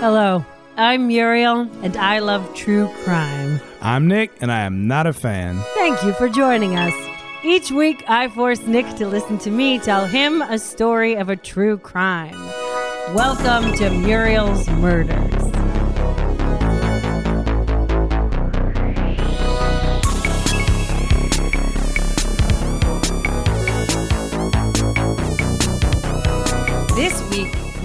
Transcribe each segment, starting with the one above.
Hello, I'm Muriel, and I love true crime. I'm Nick, and I am not a fan. Thank you for joining us. Each week, I force Nick to listen to me tell him a story of a true crime. Welcome to Muriel's Murders.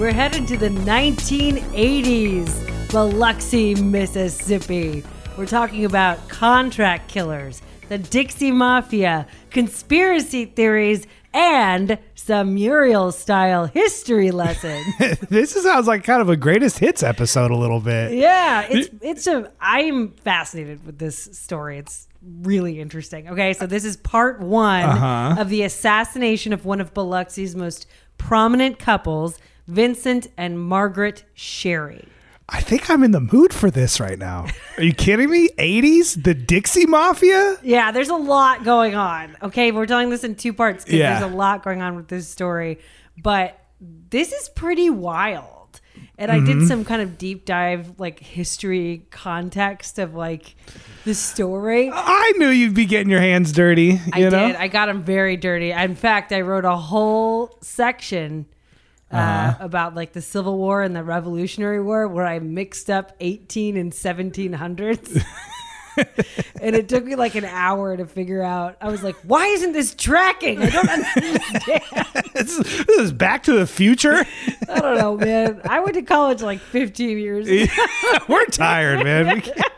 We're headed to the 1980s, Biloxi, Mississippi. We're talking about contract killers, the Dixie Mafia, conspiracy theories, and some Muriel style history lesson. this sounds like kind of a greatest hits episode a little bit. yeah, it's it's a I'm fascinated with this story. It's really interesting. Okay, so this is part one Uh-huh. of the assassination of one of Biloxi's most prominent couples, Vincent and Margaret Sherry. I think I'm in the mood for this right now. Are you kidding me? 80s? The Dixie Mafia? Yeah, there's a lot going on. Okay, we're telling this in two parts because Yeah. there's a lot going on with this story. But this is pretty wild. And I Mm-hmm. did some kind of deep dive, like history context of like the story. I knew you'd be getting your hands dirty. I You know? did. I got them very dirty. In fact, I wrote a whole section uh, Uh-huh. about like the Civil War and the Revolutionary War, where I mixed up 18 and 1700s. and it took me like an hour to figure out. I was like, "Why isn't this tracking? I don't understand. this, is, this is Back to the Future. I don't know, man. I went to college like 15 years. ago. We're tired, man. We can't-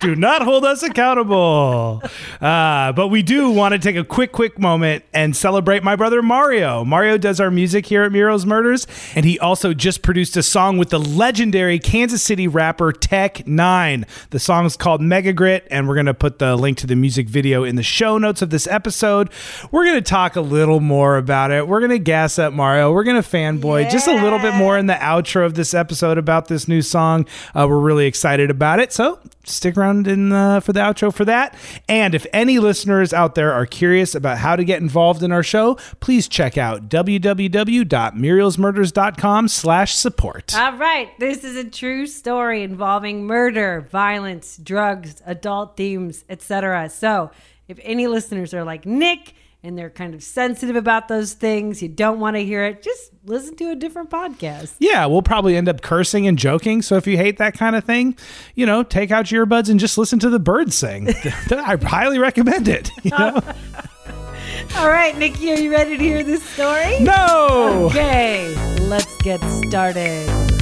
do not hold us accountable. Uh, but we do want to take a quick, quick moment and celebrate my brother Mario. Mario does our music here at Muriel's Murders, and he also just produced a song with the legendary Kansas City rapper Tech N9ne. The song is called Mega Grit, and we're going to put the link to the music video in the show notes of this episode. We're going to talk a little more about it. We're going to gas up Mario. We're going to fanboy just a little bit more in the outro of this episode about this new song. Uh, we're really excited about it. So stick around in uh, for the outro for that. And if any listeners out there are curious about how to get involved in our show, please check out www.murielsmurders.com slash support. All right, this is a true story involving murder, violence, drugs, adult themes, etc. So, if any listeners are like Nick and they're kind of sensitive about those things, you don't want to hear it, just listen to a different podcast. Yeah, we'll probably end up cursing and joking. So if you hate that kind of thing, you know, take out your earbuds and just listen to the birds sing. I highly recommend it. You know? All right, Nikki, are you ready to hear this story? No! Okay, let's get started.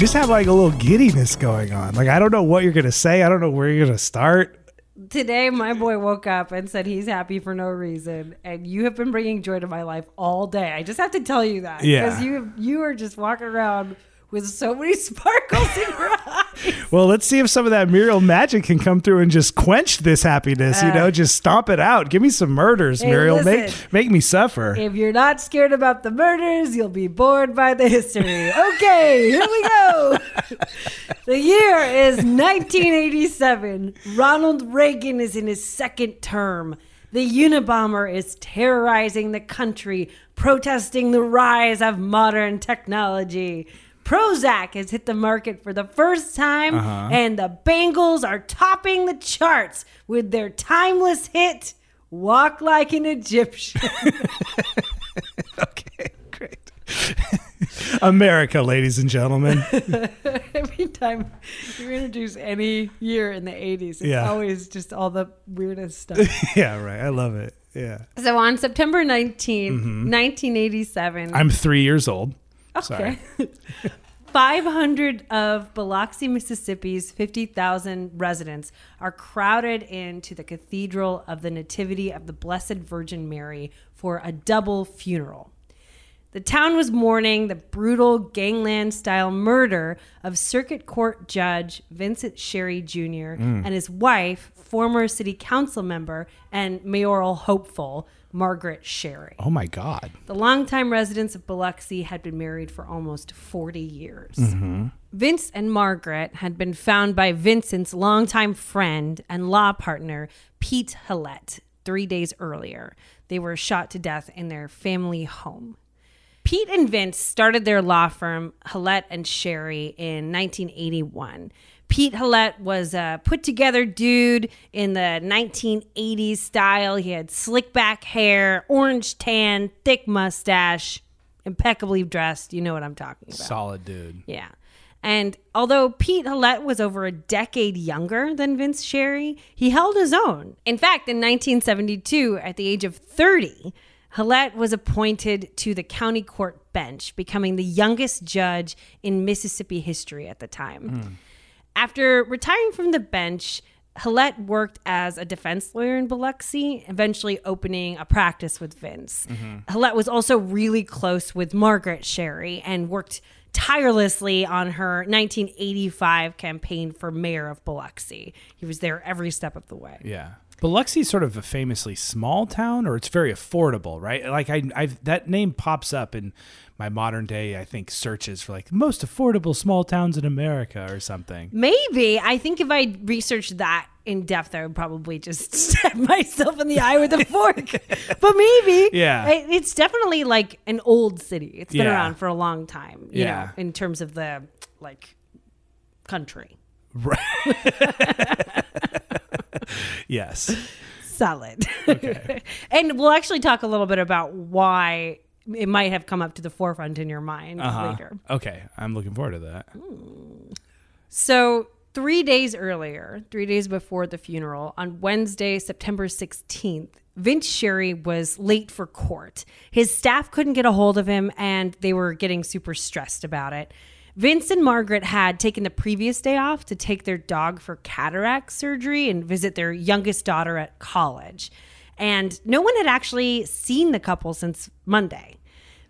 Just have like a little giddiness going on. Like I don't know what you're gonna say. I don't know where you're gonna start. Today, my boy woke up and said he's happy for no reason, and you have been bringing joy to my life all day. I just have to tell you that Yeah. because you you are just walking around with so many sparkles in your eyes. Well, let's see if some of that Muriel magic can come through and just quench this happiness. you know, just stomp it out. Give me some murders, Uh. Hey, Muriel. Make make me suffer. If you're not scared about the murders, you'll be bored by the history. Okay, here we go. the year is 1987. Ronald Reagan is in his second term. The Unabomber is terrorizing the country, protesting the rise of modern technology. Prozac has hit the market for the first time, uh-huh. and the Bangles are topping the charts with their timeless hit, Walk Like an Egyptian. okay, great. America, ladies and gentlemen. Every time you introduce any year in the 80s, it's Yeah. always just all the weirdest stuff. yeah, right. I love it. Yeah. so on September 19th, 1987, mm-hmm. I'm three years old. okay. Sorry. 500 of Biloxi, Mississippi's 50,000 residents are crowded into the Cathedral of the Nativity of the Blessed Virgin Mary for a double funeral. The town was mourning the brutal gangland style murder of Circuit Court Judge Vincent Sherry Jr. Mm. and his wife, former city council member and mayoral hopeful, Margaret Sherry. Oh my God. The longtime residents of Biloxi had been married for almost 40 years. Vince and Margaret had been found by Vincent's longtime friend and law partner, Pete Halat, three days earlier. They were shot to death in their family home. Pete and Vince started their law firm, Halat and Sherry, in 1981. Pete Halat was a put together dude in the 1980s style. He had slick back hair, orange tan, thick mustache, impeccably dressed. You know what I'm talking about. Solid dude. Yeah. And although Pete Halat was over a decade younger than Vince Sherry, he held his own. In fact, in 1972, at the age of 30, Halat was appointed to the county court bench, becoming the youngest judge in Mississippi history at the time. Hmm. After retiring from the bench, Halat worked as a defense lawyer in Biloxi, eventually opening a practice with Vince. Mm-hmm. Halat was also really close with Margaret Sherry and worked tirelessly on her 1985 campaign for mayor of Biloxi. He was there every step of the way. Yeah. Biloxi's sort of a famously small town, or it's very affordable, right? Like I, I've that name pops up in my modern day, I think, searches for like most affordable small towns in America or something. Maybe. I think if I researched that in depth, I would probably just stab myself in the eye with a fork. but maybe. Yeah. It's definitely like an old city. It's been Yeah. around for a long time, you Yeah. know, in terms of the like country. Yes. Solid. and we'll actually talk a little bit about why it might have come up to the forefront in your mind Uh-huh. later. Okay. I'm looking forward to that. So, three days earlier, three days before the funeral, on Wednesday, September 16th, Vince Sherry was late for court. His staff couldn't get a hold of him and they were getting super stressed about it. Vince and Margaret had taken the previous day off to take their dog for cataract surgery and visit their youngest daughter at college. And no one had actually seen the couple since Monday.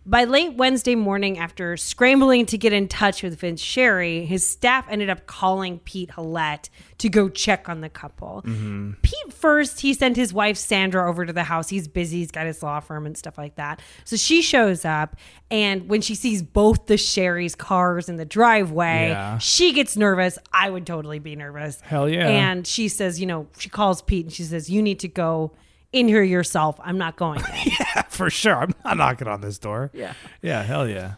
By late Wednesday morning, after scrambling to get in touch with Vince Sherry, his staff ended up calling Pete Halat to go check on the couple. Mm-hmm. Pete first, he sent his wife Sandra over to the house. He's busy, he's got his law firm and stuff like that. So she shows up, and when she sees both the Sherry's cars in the driveway, Yeah. she gets nervous. I would totally be nervous. Hell yeah. And she says, you know, she calls Pete and she says, You need to go in here yourself. I'm not going there. For sure. I'm not knocking on this door. Yeah. Yeah. Hell yeah.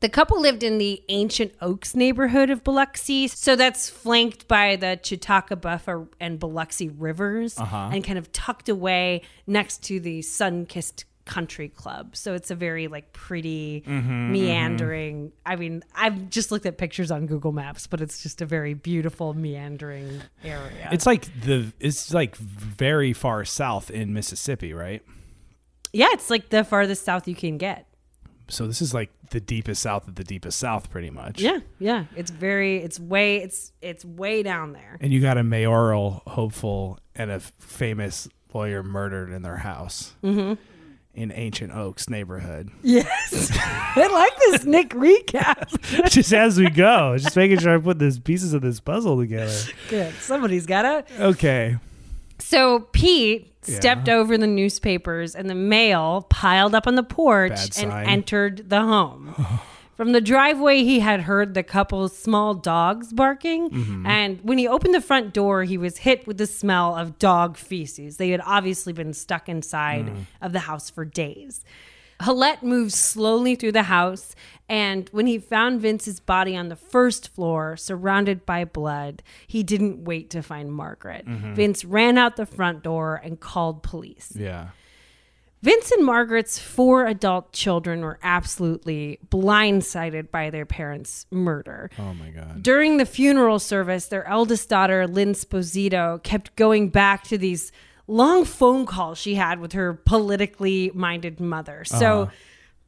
The couple lived in the Ancient Oaks neighborhood of Biloxi. So that's flanked by the Chautauqua and Biloxi rivers Uh-huh. and kind of tucked away next to the Sunkist country club. So it's a very like pretty Mm-hmm, meandering. I mean, I've just looked at pictures on Google Maps, but it's just a very beautiful meandering area. It's like the it's like very far south in Mississippi, right? yeah, it's like the farthest south you can get. So this is like the deepest south of the deepest south, pretty much. Yeah, yeah. It's very it's way it's it's way down there. And you got a mayoral hopeful and a famous lawyer murdered in their house Mm-hmm. In Ancient Oaks neighborhood. Yes. I like this Nick recap. just as we go, just making sure I put these pieces of this puzzle together. Good. Somebody's got it. Okay. So Pete Yeah. stepped over the newspapers and the mail piled up on the porch Bad and sign. entered the home. From the driveway, he had heard the couple's small dogs barking. Mm-hmm. And when he opened the front door, he was hit with the smell of dog feces. They had obviously been stuck inside Mm. of the house for days. Halat moved slowly through the house, and when he found Vince's body on the first floor, surrounded by blood, he didn't wait to find Margaret. Vince ran out the front door and called police. Yeah. Vince and Margaret's four adult children were absolutely blindsided by their parents' murder. Oh my god. During the funeral service, their eldest daughter, Lynn Sposito, kept going back to these long phone calls she had with her politically minded mother. So, uh-huh.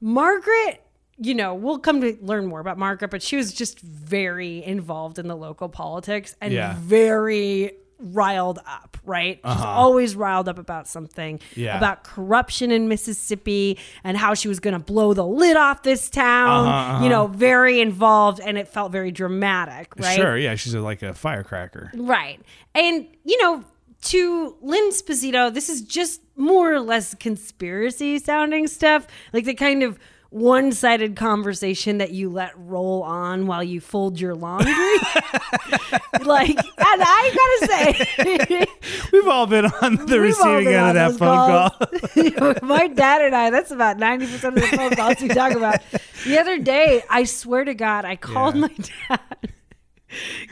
Margaret, you know, we'll come to learn more about Margaret, but she was just very involved in the local politics and Yeah. very riled up, right? She's always riled up about something, Yeah. about corruption in Mississippi and how she was going to blow the lid off this town. Uh-huh, You know, very involved and it felt very dramatic, right? Sure, yeah, she's a, like a firecracker. Right. And, you know, to Lynn Sposito, this is just more or less conspiracy sounding stuff. Like the kind of one sided conversation that you let roll on while you fold your laundry. like, and I gotta say, We've all been on the receiving end of that phone those call. My dad and I, that's about 90% of the phone calls we talk about. The other day, I swear to God, I called Yeah. my dad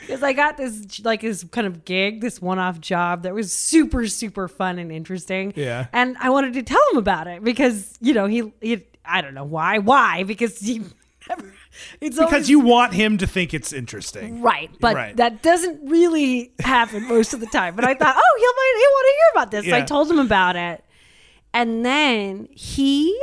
because I got this, like, this kind of gig, this one off job that was super, super fun and interesting. Yeah. And I wanted to tell him about it because, you know, he, he I don't know why. Why? Because he never, it's because always- you want him to think it's interesting. Right, but Right. that doesn't really happen most of the time. But I thought, oh, he'll might he'll want to hear about this. So I told him about it, and then he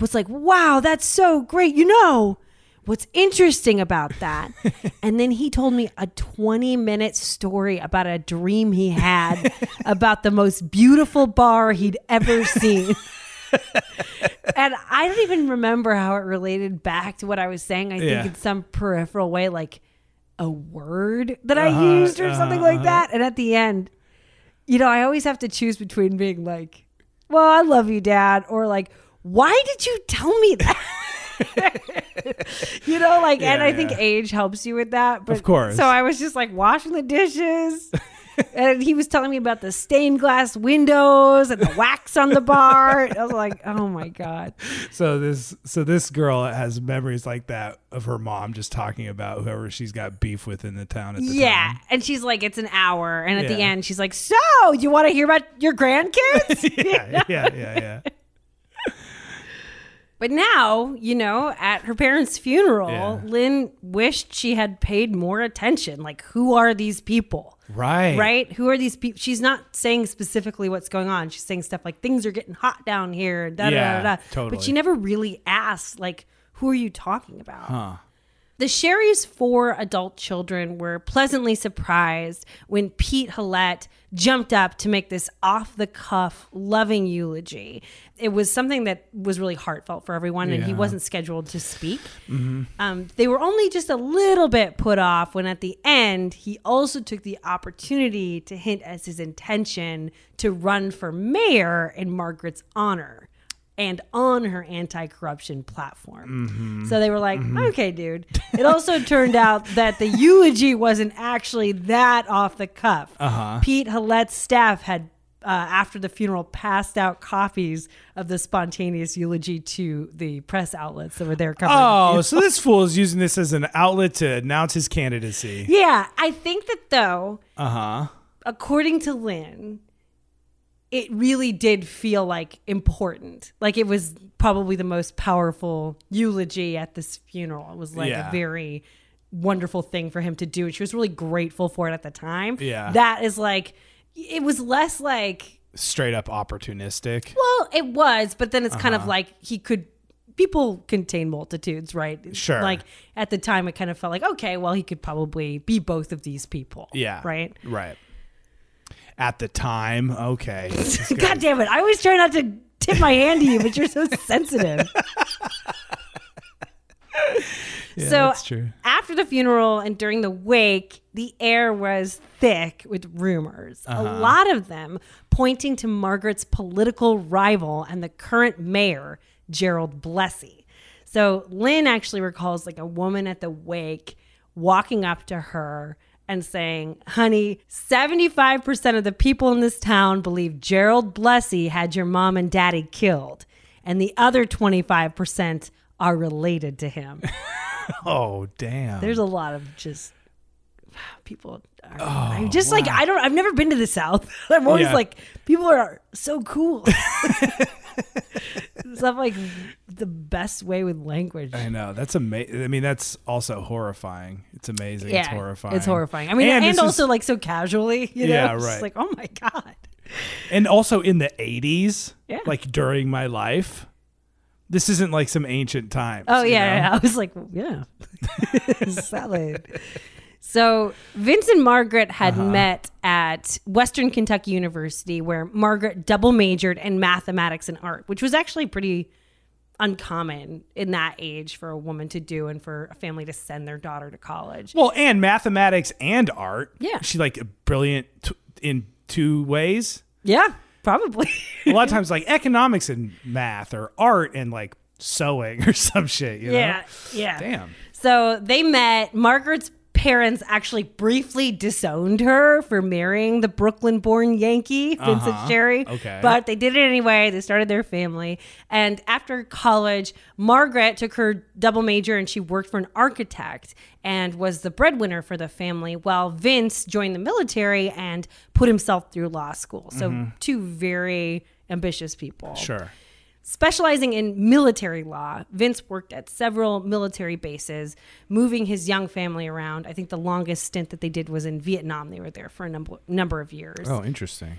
was like, "Wow, that's so great!" You know what's interesting about that? and then he told me a twenty minute story about a dream he had about the most beautiful bar he'd ever seen. and I don't even remember how it related back to what I was saying. I Yeah. think in some peripheral way, like a word that I Uh-huh, used or something uh-huh, like that. And at the end, you know, I always have to choose between being like, well, I love you, dad, or like, why did you tell me that? you know, like, and Yeah, I think age helps you with that. But Of course. So I was just like washing the dishes. And he was telling me about the stained glass windows and the wax on the bar. I was like, oh my God. So this so this girl has memories like that of her mom just talking about whoever she's got beef with in the town at the Yeah. time. And she's like, it's an hour. And at the end, she's like, so you want to hear about your grandkids? yeah, yeah, yeah, yeah. But now, you know, at her parents' funeral, Yeah. Lynn wished she had paid more attention. Like, who are these people? Right. Right? Who are these people? She's not saying specifically what's going on. She's saying stuff like things are getting hot down here. Da, da, Yeah, da, da. totally. But she never really asks, like, who are you talking about? Huh. The Sherry's four adult children were pleasantly surprised when Pete Halat jumped up to make this off the cuff, loving eulogy. It was something that was really heartfelt for everyone, and he Yeah. Mm-hmm. wasn't scheduled to speak. Um, they were only just a little bit put off when, at the end, he also took the opportunity to hint as his intention to run for mayor in Margaret's honor and on her anti-corruption platform. Mm-hmm. So they were like, "Okay, dude." It also turned out that the eulogy wasn't actually that off the cuff. Uh-huh. Pete Halat's staff had uh, after the funeral passed out copies of the spontaneous eulogy to the press outlets that were there covering. Oh, funeral. so this fool is using this as an outlet to announce his candidacy. yeah. I think that though, Uh huh. according to Lynn, it really did feel like important. Like it was probably the most powerful eulogy at this funeral. It was like Yeah. a very wonderful thing for him to do. And she was really grateful for it at the time. Yeah. That is like, it was less like, Straight up opportunistic. well, it was, but then it's kind Uh-huh. of like he could. People contain multitudes, right? Sure. Like at the time, it kind of felt like, okay, well, he could probably be both of these people. Yeah. Right. Right. At the time, okay. God damn it. I always try not to tip my hand to you, but you're so sensitive. Yeah, so that's true. after the funeral and during the wake, the air was thick with rumors. A Uh-huh. lot of them pointing to Margaret's political rival and the current mayor, Gerald Blessey. So Lynn actually recalls like a woman at the wake walking up to her and saying, Honey, 75% of the people in this town believe Gerald Blessey had your mom and daddy killed, and the other 25% are related to him. Oh, damn. There's a lot of just people. Are, Oh, I'm just like I don't. I've never been to the South. I'm always Yeah. like people are so cool. Stuff like the best way with language. I know. That's amazing. I mean, that's also horrifying. It's amazing. yeah, it's horrifying. It's horrifying. I mean, and, is- also like so casually. You know, Yeah, just right. like oh my god. and also in the 80s, Yeah. like during my life. This isn't like some ancient times. Oh you know? yeah. I was like, yeah, salad. So Vince and Margaret had Uh-huh. met at Western Kentucky University, where Margaret double majored in mathematics and art, which was actually pretty uncommon in that age for a woman to do, and for a family to send their daughter to college. Well, and mathematics and art. Yeah. She's like brilliant t- in two ways. Yeah, probably. A lot of times, like economics and math or art and like sewing or some shit. You Yeah, know? yeah. Damn. So they met. Margaret's parents actually briefly disowned her for marrying the Brooklyn born Yankee, Vincent Uh-huh. Sherry. Okay. But they did it anyway. They started their family. And after college, Margaret took her double major and she worked for an architect and was the breadwinner for the family, while Vince joined the military and put himself through law school. So, two very ambitious people. Sure. Specializing in military law, Vince worked at several military bases, moving his young family around. I think the longest stint that they did was in Vietnam. They were there for a number, number of years. Oh, interesting.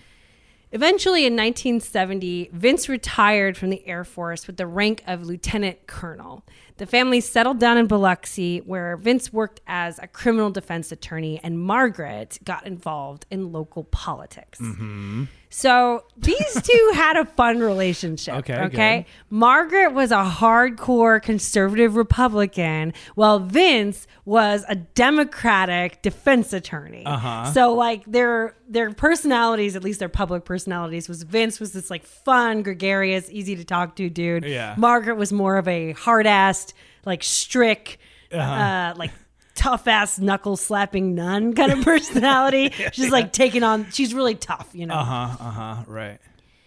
Eventually, in 1970, Vince retired from the Air Force with the rank of lieutenant colonel. The family settled down in Biloxi, where Vince worked as a criminal defense attorney, and Margaret got involved in local politics. Mm-hmm. So these two had a fun relationship. Okay, Okay. good. Margaret was a hardcore conservative Republican, while Vince was a Democratic defense attorney. Uh-huh. So like their their personalities, at least their public personalities, was Vince was this like fun, gregarious, easy to talk to dude. Yeah. Margaret was more of a hard assed, like strict, Uh-huh. uh, like tough ass knuckle slapping nun kind of personality. she's like taking on. She's really tough, you know. Uh huh. Uh huh. Right.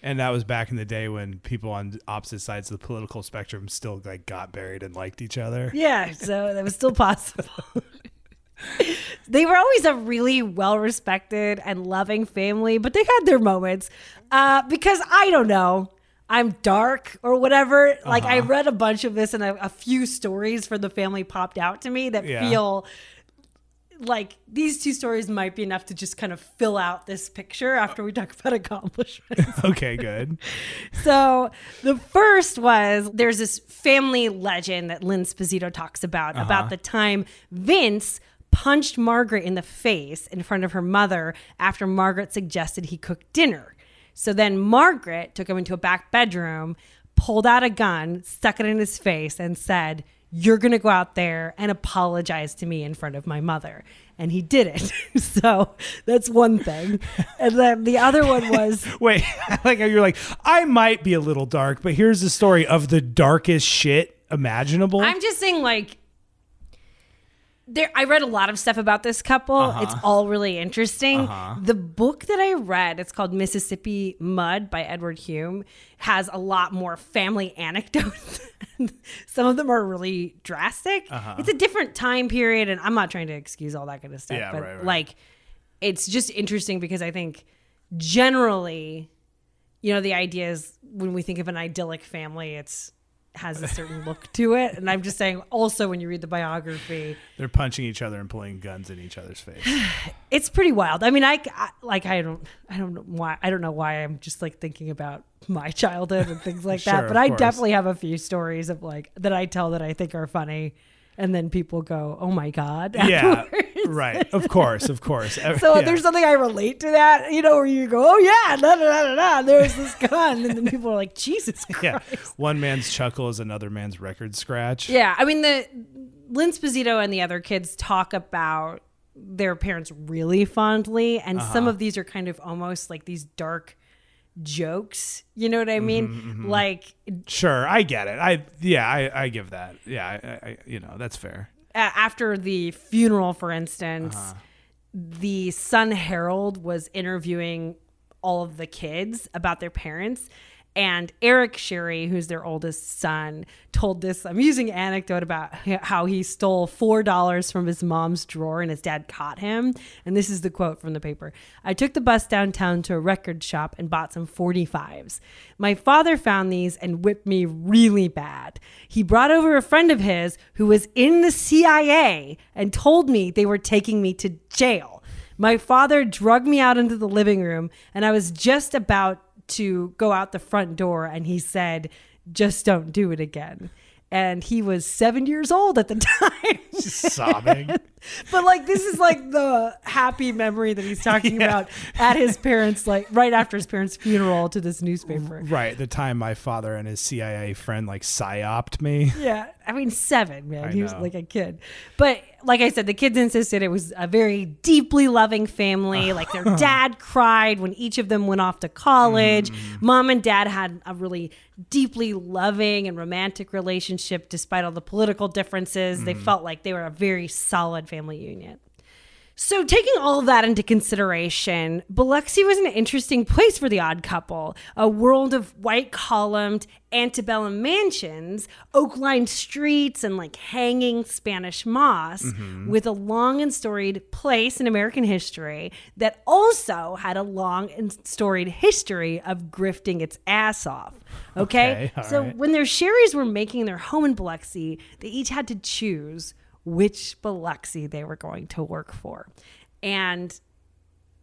And that was back in the day when people on opposite sides of the political spectrum still like got buried and liked each other. Yeah, so that was still possible. they were always a really well respected and loving family, but they had their moments. Uh, because I don't know, I'm dark or whatever. Like I uh-huh. read a bunch of this and a, a few stories for the family popped out to me that Yeah. feel like these two stories might be enough to just kind of fill out this picture after we talk about accomplishments. Okay. Good. So the first was there's this family legend that Lynn Sposito talks about uh-huh. about the time Vince punched Margaret in the face in front of her mother after Margaret suggested he cook dinner. So then Margaret took him into a back bedroom, pulled out a gun, stuck it in his face, and said, You're going to go out there and apologize to me in front of my mother. And he did it. so that's one thing. And then the other one was Wait. I like how you're like, I might be a little dark, but here's the story of the darkest shit imaginable. I'm just saying, like, there. I read a lot of stuff about this couple. It's uh-huh. all really interesting. Uh-huh. The book that I read, it's called Mississippi Mud by Edward Humes, has a lot more family anecdotes. Some of them are really drastic. Uh-huh. It's a different time period, and I'm not trying to excuse all that kind of stuff, Yeah, but right, right. like, it's just interesting because I think generally you know the idea is when we think of an idyllic family it's has a certain look to it and i'm just saying also when you read the biography They're punching each other and pulling guns in each other's face. it's pretty wild i mean I, I like i don't i don't know why i don't know why i'm just like thinking about my childhood and things like Sure, that but i course. definitely have a few stories of like that i tell that i think are funny and then people go oh my god yeah. Right. Of course. Of course. So Yeah. there's something I relate to that, you know, where you go, oh yeah, da da da da there's this gun, and then people are like, Jesus Christ. yeah. Yeah. One man's chuckle is another man's record scratch. Yeah, I mean the Lynn Sposito and the other kids talk about their parents really fondly, and Uh-huh. some of these are kind of almost like these dark jokes. You know what I mean? Mm-hmm, Like Sure. I get it. I yeah. I, I give that. Yeah. I, I you know that's fair. after the funeral, for instance, Uh-huh. the Sun Herald was interviewing all of the kids about their parents. And Eric Sherry, who's their oldest son, told this amusing anecdote about how he stole $4 from his mom's drawer and his dad caught him. And this is the quote from the paper I took the bus downtown to a record shop and bought some 45s. My father found these and whipped me really bad. He brought over a friend of his who was in the CIA and told me they were taking me to jail. My father drugged me out into the living room, and I was just about to go out the front door, and he said, Just don't do it again. And he was seven years old at the time. Sobbing. But like this is like the happy memory that he's talking Yeah. about at his parents, like right after his parents' funeral to this newspaper. Right, the time my father and his CIA friend like psyoped me. Yeah, I mean seven, man. I he was like a kid, but like I said, the kids insisted it was a very deeply loving family. Like their dad cried when each of them went off to college. Mm-hmm. Mom and dad had a really deeply loving and romantic relationship, despite all the political differences. They Mm-hmm. felt like they were a very solid family union. So, taking all of that into consideration, Biloxi was an interesting place for the odd couple. A world of white columned antebellum mansions, oak lined streets, and like hanging Spanish moss, mm-hmm. with a long and storied place in American history that also had a long and storied history of grifting its ass off. Okay. Okay, so, right. when their Sherrys were making their home in Biloxi, they each had to choose which Biloxi they were going to work for. And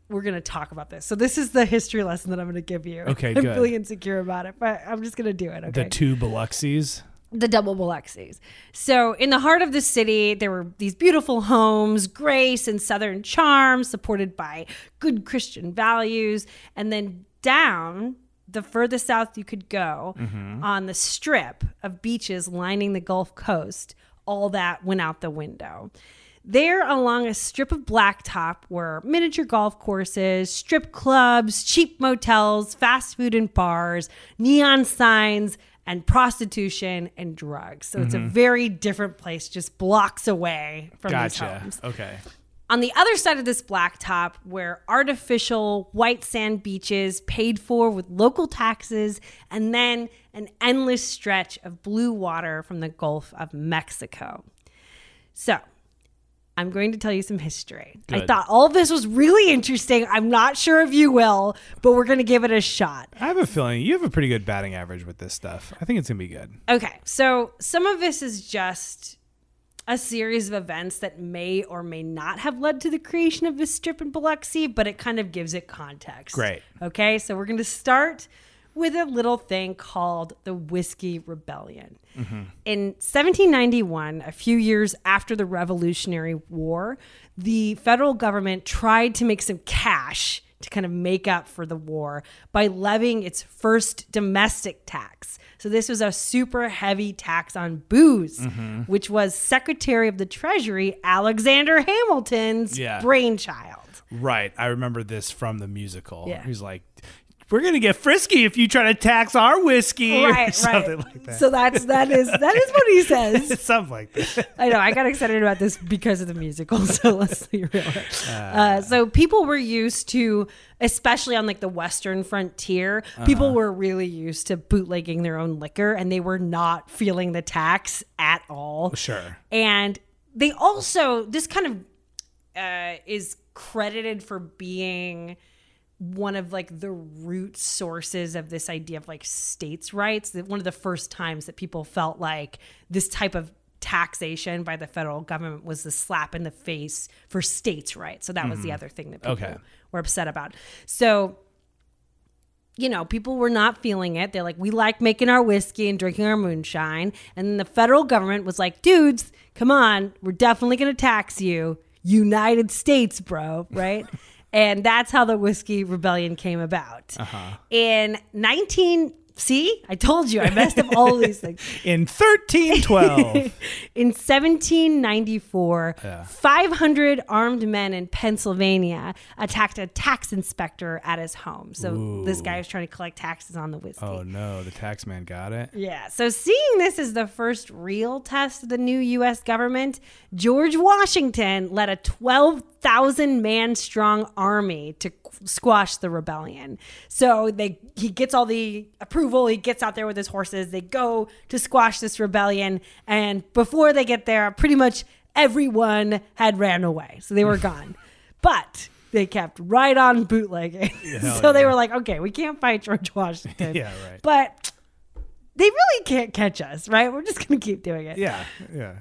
we're going to talk about this. So this is the history lesson that I'm going to give you. Okay, I'm good. really insecure about it, but I'm just going to do it. Okay. The two Biloxis. the double Biloxis. So, in the heart of the city, there were these beautiful homes, grace and southern charm, supported by good Christian values. And then down, the furthest south you could go, mm-hmm. on the strip of beaches lining the Gulf Coast, all that went out the window. There, along a strip of blacktop, were miniature golf courses, strip clubs, cheap motels, fast food and bars, neon signs, and prostitution and drugs. So it's a mm-hmm. very different place, just blocks away from these Gotcha. homes. Okay. On the other side of this blacktop were artificial white sand beaches paid for with local taxes, and then an endless stretch of blue water from the Gulf of Mexico. So, I'm going to tell you some history. I thought all of this was really interesting. I'm not sure if you will, but we're going to give it a shot. I have a feeling you have a pretty good batting average with this stuff. I think it's gonna be good. Okay, so some of this is just a series of events that may or may not have led to the creation of this strip in Biloxi, but it kind of gives it context. Great. Okay, so we're going to start with a little thing called the Whiskey Rebellion. Mm-hmm. In 1791, a few years after the Revolutionary War, the federal government tried to make some cash to kind of make up for the war by levying its first domestic tax. So this was a super heavy tax on booze, mm-hmm. which was Secretary of the Treasury Alexander Hamilton's Yeah. brainchild. Right. I remember this from the musical. Yeah. He's like, "We're gonna get frisky if you try to tax our whiskey," or Right, something right. like that. So that's that is that is what he says. something like that. I know. I got excited about this because of the musical. So let's be real. Uh, so people were used to, especially on like the western frontier, people were really used to bootlegging their own liquor, and they were not feeling the tax at all. Sure. And they also this kind of uh, is credited for being one of like the root sources of this idea of like states' rights. That one of the first times that people felt like this type of taxation by the federal government was the slap in the face for states' rights. So that was the mm-hmm. other thing that people Okay. were upset about. So you know, people were not feeling it. They're like, we like making our whiskey and drinking our moonshine. And then the federal government was like, dudes, come on, we're definitely going to tax you. United States, bro, right? and that's how the whiskey rebellion came about. Uh-huh. In 19, see, I told you, I messed up all these things. In thirteen twelve. In 1794, 500 armed men in Pennsylvania attacked a tax inspector at his home. So this guy was trying to collect taxes on the whiskey. oh no, the tax man got it. Yeah. So seeing this as the first real test of the new U.S. government, George Washington led a 12,000 man strong army to squash the rebellion. So they he gets all the approval. He gets out there with his horses. They go to squash this rebellion, and before they get there, pretty much everyone had ran away. So they were gone. But they kept right on bootlegging. so they were like, okay, we can't fight George Washington. Yeah, right. But they really can't catch us, right? We're just going to keep doing it. Yeah, yeah.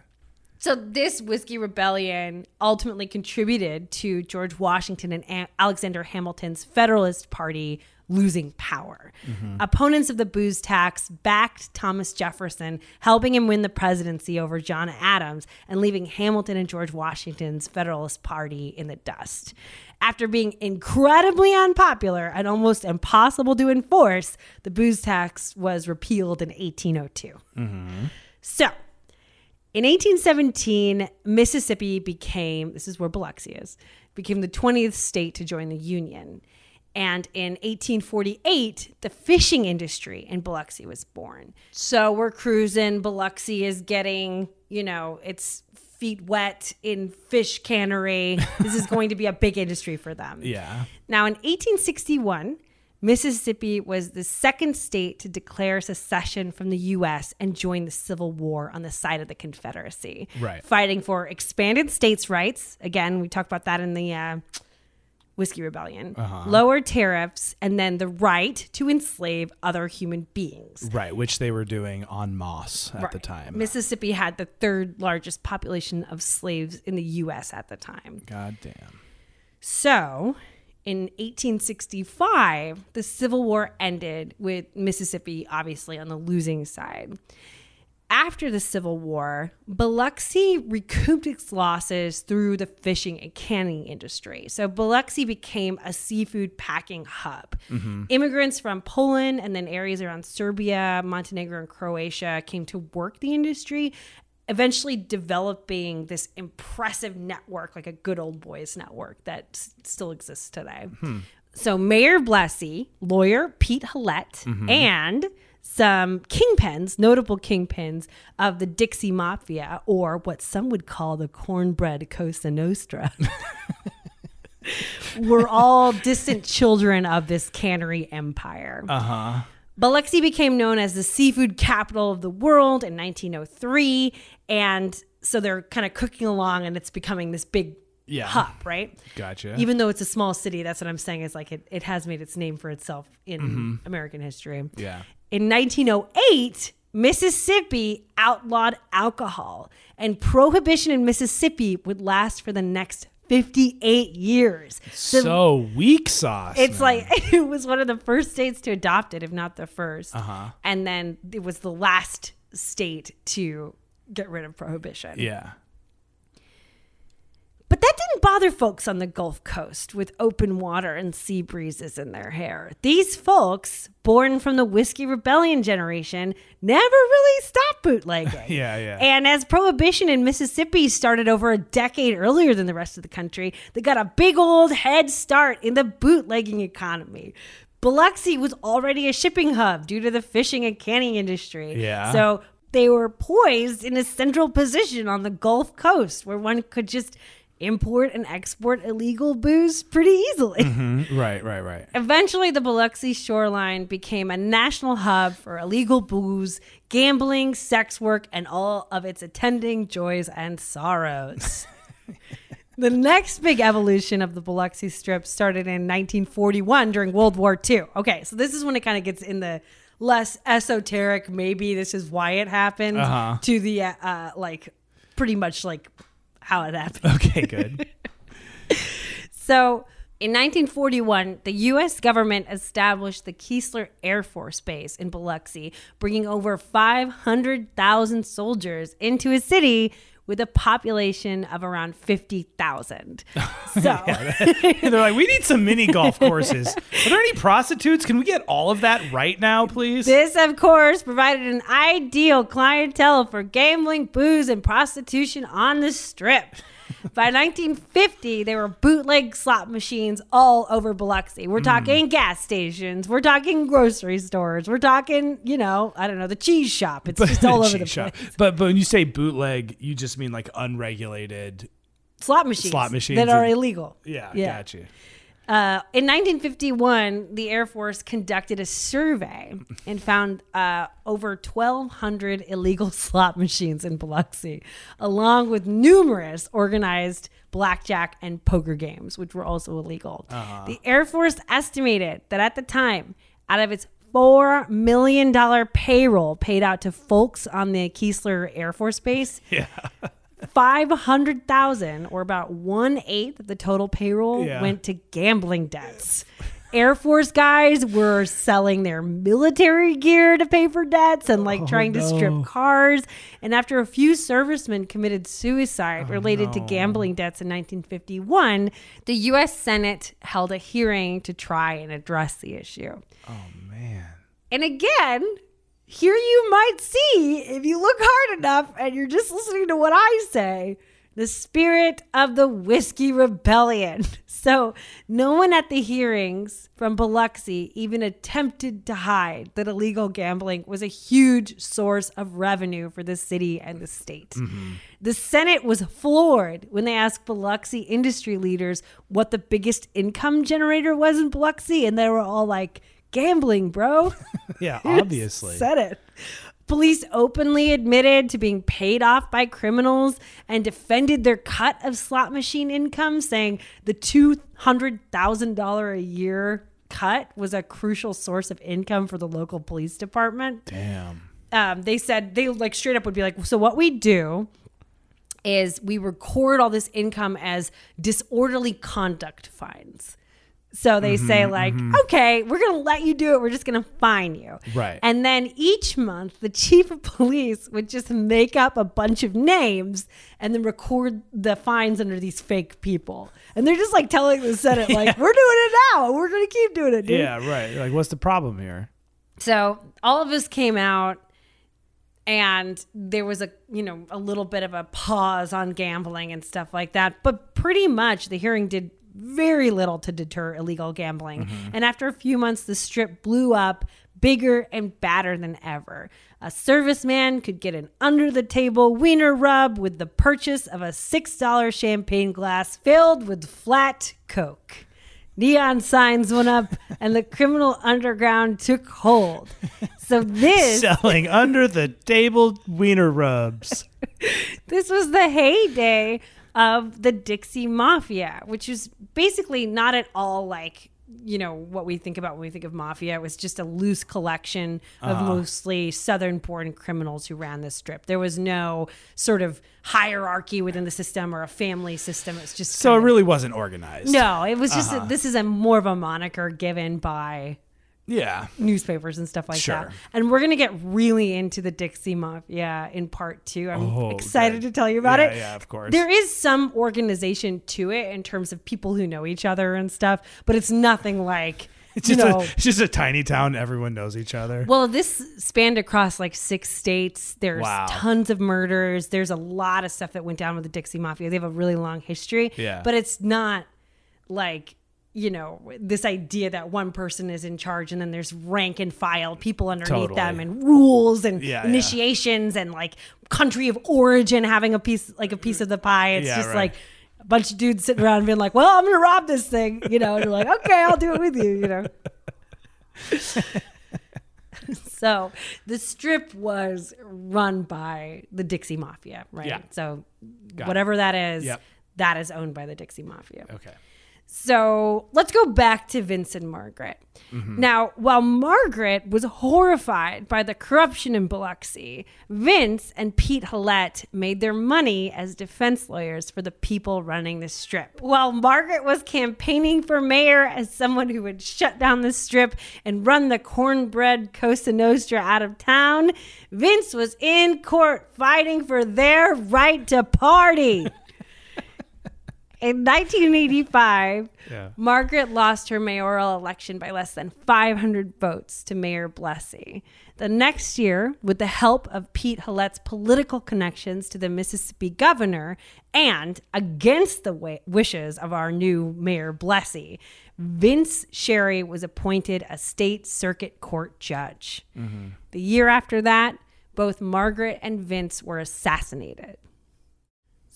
So this whiskey rebellion ultimately contributed to George Washington and A- Alexander Hamilton's Federalist Party losing power. Mm-hmm. Opponents of the booze tax backed Thomas Jefferson, helping him win the presidency over John Adams and leaving Hamilton and George Washington's Federalist Party in the dust. After being incredibly unpopular and almost impossible to enforce, the booze tax was repealed in 1802. Mm-hmm. So, in 1817, Mississippi became, this is where Biloxi is, became the 20th state to join the Union. And in 1848, the fishing industry in Biloxi was born. So we're cruising. Biloxi is getting, you know, its feet wet in fish cannery. this is going to be a big industry for them. Yeah. Now, in 1861, Mississippi was the second state to declare secession from the U.S. and join the Civil War on the side of the Confederacy, Right. fighting for expanded states' rights. Again, we talked about that in the uh, Whiskey Rebellion, Uh-huh. lower tariffs, and then the right to enslave other human beings. Right, which they were doing on Moss at the time. Mississippi had the third largest population of slaves in the U.S. at the time. God damn. So, in 1865, the Civil War ended with Mississippi obviously on the losing side. After the Civil War, Biloxi recouped its losses through the fishing and canning industry. So Biloxi became a seafood packing hub. Mm-hmm. Immigrants from Poland and then areas around Serbia, Montenegro, and Croatia came to work the industry, eventually developing this impressive network, like a good old boys network that s- still exists today. Hmm. So Mayor Blessey, lawyer Pete Halat, mm-hmm. and some kingpins, notable kingpins of the Dixie Mafia, or what some would call the cornbread Cosa Nostra, were all distant children of this cannery empire. Uh huh. Biloxi became known as the seafood capital of the world in 1903. And so they're kind of cooking along and it's becoming this big Yeah. hub, right? Gotcha. Even though it's a small city, that's what I'm saying is like it, it has made its name for itself in Mm-hmm. American history. yeah. In 1908, Mississippi outlawed alcohol, and prohibition in Mississippi would last for the next 58 years. So So weak sauce. it's man. like it was one of the first states to adopt it, if not the 1st Uh-huh. And then it was the last state to get rid of prohibition. Yeah. But that didn't bother folks on the Gulf Coast with open water and sea breezes in their hair. These folks, born from the Whiskey Rebellion generation, never really stopped bootlegging. Yeah, yeah. And as prohibition in Mississippi started over a decade earlier than the rest of the country, they got a big old head start in the bootlegging economy. Biloxi was already a shipping hub due to the fishing and canning industry. Yeah. So they were poised in a central position on the Gulf Coast where one could just import and export illegal booze pretty easily. Mm, Right, right, right. Eventually, the Biloxi shoreline became a national hub for illegal booze, gambling, sex work, and all of its attending joys and sorrows. the next big evolution of the Biloxi Strip started in 1941 during World War II. Okay, so this is when it kind of gets in the less esoteric, maybe this is why it happened, Uh-huh. to the uh, uh, like pretty much like how it happened. Okay, good. So, in 1941, the U.S. government established the Keesler Air Force Base in Biloxi, bringing over 500,000 soldiers into a city with a population of around 50,000. So, They're like, we need some mini golf courses. Are there any prostitutes? Can we get all of that right now, please? this, of course, provided an ideal clientele for gambling, booze, and prostitution on the strip. By 1950, there were bootleg slot machines all over Biloxi. Hmm. We're talking gas stations. We're talking grocery stores. We're talking, you know, I don't know, the cheese shop. It's just all over the shop. place. But but when you say bootleg, you just mean like unregulated. Slot machines. Slot machines that are and- illegal. Yeah, Yeah. gotcha. Uh, in 1951, the Air Force conducted a survey and found uh, over 1,200 illegal slot machines in Biloxi, along with numerous organized blackjack and poker games, which were also illegal. The Air Force estimated that at the time, out of its $4 million payroll paid out to folks on the Keesler Air Force Base, Yeah. 500,000 or about one eighth of the total payroll Yeah. went to gambling debts. Air Force guys were selling their military gear to pay for debts and like oh, trying to strip cars. And after a few servicemen committed suicide oh, related to gambling debts in 1951, the U.S. Senate held a hearing to try and address the issue. Oh man. And again, here you might see, if you look hard enough and you're just listening to what I say, the spirit of the Whiskey Rebellion. So, no one at the hearings from Biloxi even attempted to hide that illegal gambling was a huge source of revenue for the city and the state. Mm-hmm. The Senate was floored when they asked Biloxi industry leaders what the biggest income generator was in Biloxi, and they were all like, gambling, bro. Yeah, obviously. Said it. Police openly admitted to being paid off by criminals and defended their cut of slot machine income, saying the $200,000 a year cut was a crucial source of income for the local police department. Damn. Um, they said they like straight up would be like, so what we do is we record all this income as disorderly conduct fines. So they say mm-hmm, like, mm-hmm. okay, we're gonna let you do it. We're just gonna fine you. Right. And then each month, the chief of police would just make up a bunch of names and then record the fines under these fake people. And they're just like telling the Senate, like, we're doing it now. We're gonna keep doing it, dude. Yeah, right. Like, what's the problem here? So all of us came out and there was a you know a little bit of a pause on gambling and stuff like that but pretty much the hearing did very little to deter illegal gambling. Mm-hmm. And after a few months the strip blew up bigger and badder than ever. A serviceman could get an under the table wiener rub with the purchase of a $6 champagne glass filled with flat coke. Neon signs went up and the criminal underground took hold. So this Selling under the table wiener rubs. this was the heyday of the Dixie Mafia, which is basically not at all like you know what we think about when we think of mafia. It was just a loose collection of uh-huh. mostly southern-born criminals who ran this strip. There was no sort of hierarchy within the system or a family system. It's just So it of- really wasn't organized. no. It was just a, this is a more of a moniker given by Yeah. newspapers and stuff like Sure. that. And we're gonna get really into the Dixie Mafia in part two. I'm Oh, excited good. to tell you about Yeah, it. yeah, of course. There is some organization to it in terms of people who know each other and stuff, but it's nothing like It's just, a, it's just a tiny town. Everyone knows each other. well, this spanned across like six states. There's Wow. tons of murders. There's a lot of stuff that went down with the Dixie Mafia. They have a really long history. Yeah. But it's not like, you know, this idea that one person is in charge and then there's rank and file people underneath Totally. them and rules and Yeah, yeah. initiations and like country of origin having a piece like a piece of the pie. It's Yeah, just right. like a bunch of dudes sitting around being like, Well, I'm gonna rob this thing, you know, and you're like, Okay, I'll do it with you, you know. so the strip was run by the Dixie Mafia, right? Yeah. So Got it. whatever that is, Yep. that is owned by the Dixie Mafia. Okay. So let's go back to Vince and Margaret. Mm-hmm. Now, while Margaret was horrified by the corruption in Biloxi, Vince and Pete Halat made their money as defense lawyers for the people running the strip. While Margaret was campaigning for mayor as someone who would shut down the strip and run the cornbread Cosa Nostra out of town, Vince was in court fighting for their right to party. In 1985, Yeah. Margaret lost her mayoral election by less than 500 votes to Mayor Blessey. The next year, with the help of Pete Halat's political connections to the Mississippi governor and against the wi- wishes of our new Mayor Blessey, Vince Sherry was appointed a state circuit court judge. Mm-hmm. The year after that, both Margaret and Vince were assassinated.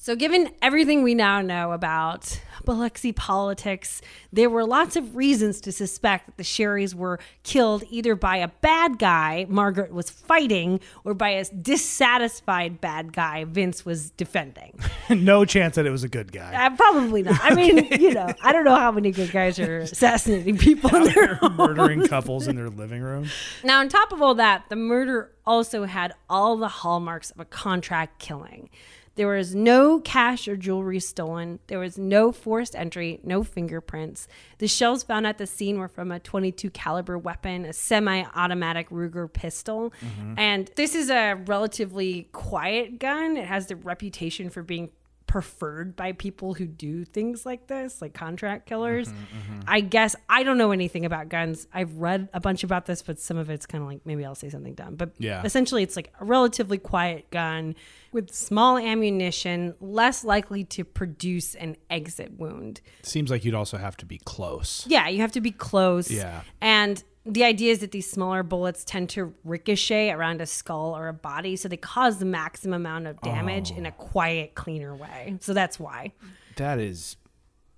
So, given everything we now know about Biloxi politics, there were lots of reasons to suspect that the Sherrys were killed either by a bad guy Margaret was fighting or by a dissatisfied bad guy Vince was defending. no chance that it was a good guy. Uh, probably not. I mean, you know, I don't know how many good guys are assassinating people in their Murdering couples in their living room. Now, on top of all that, the murder also had all the hallmarks of a contract killing. There was no cash or jewelry stolen. There was no forced entry, no fingerprints. The shells found at the scene were from a 22 caliber weapon, a semi-automatic Ruger pistol. Mm-hmm. And this is a relatively quiet gun. It has the reputation for being preferred by people who do things like this, like contract mm-hmm, killers. Mm-hmm. I guess I don't know anything about guns. I've read a bunch about this, but some of it's kind of like maybe I'll say something dumb. But Yeah. essentially, it's like a relatively quiet gun with small ammunition, less likely to produce an exit wound. Seems like you'd also have to be close. Yeah, you have to be close. Yeah. And the idea is that these smaller bullets tend to ricochet around a skull or a body, so they cause the maximum amount of damage in a quiet, cleaner way. So that's why. That is,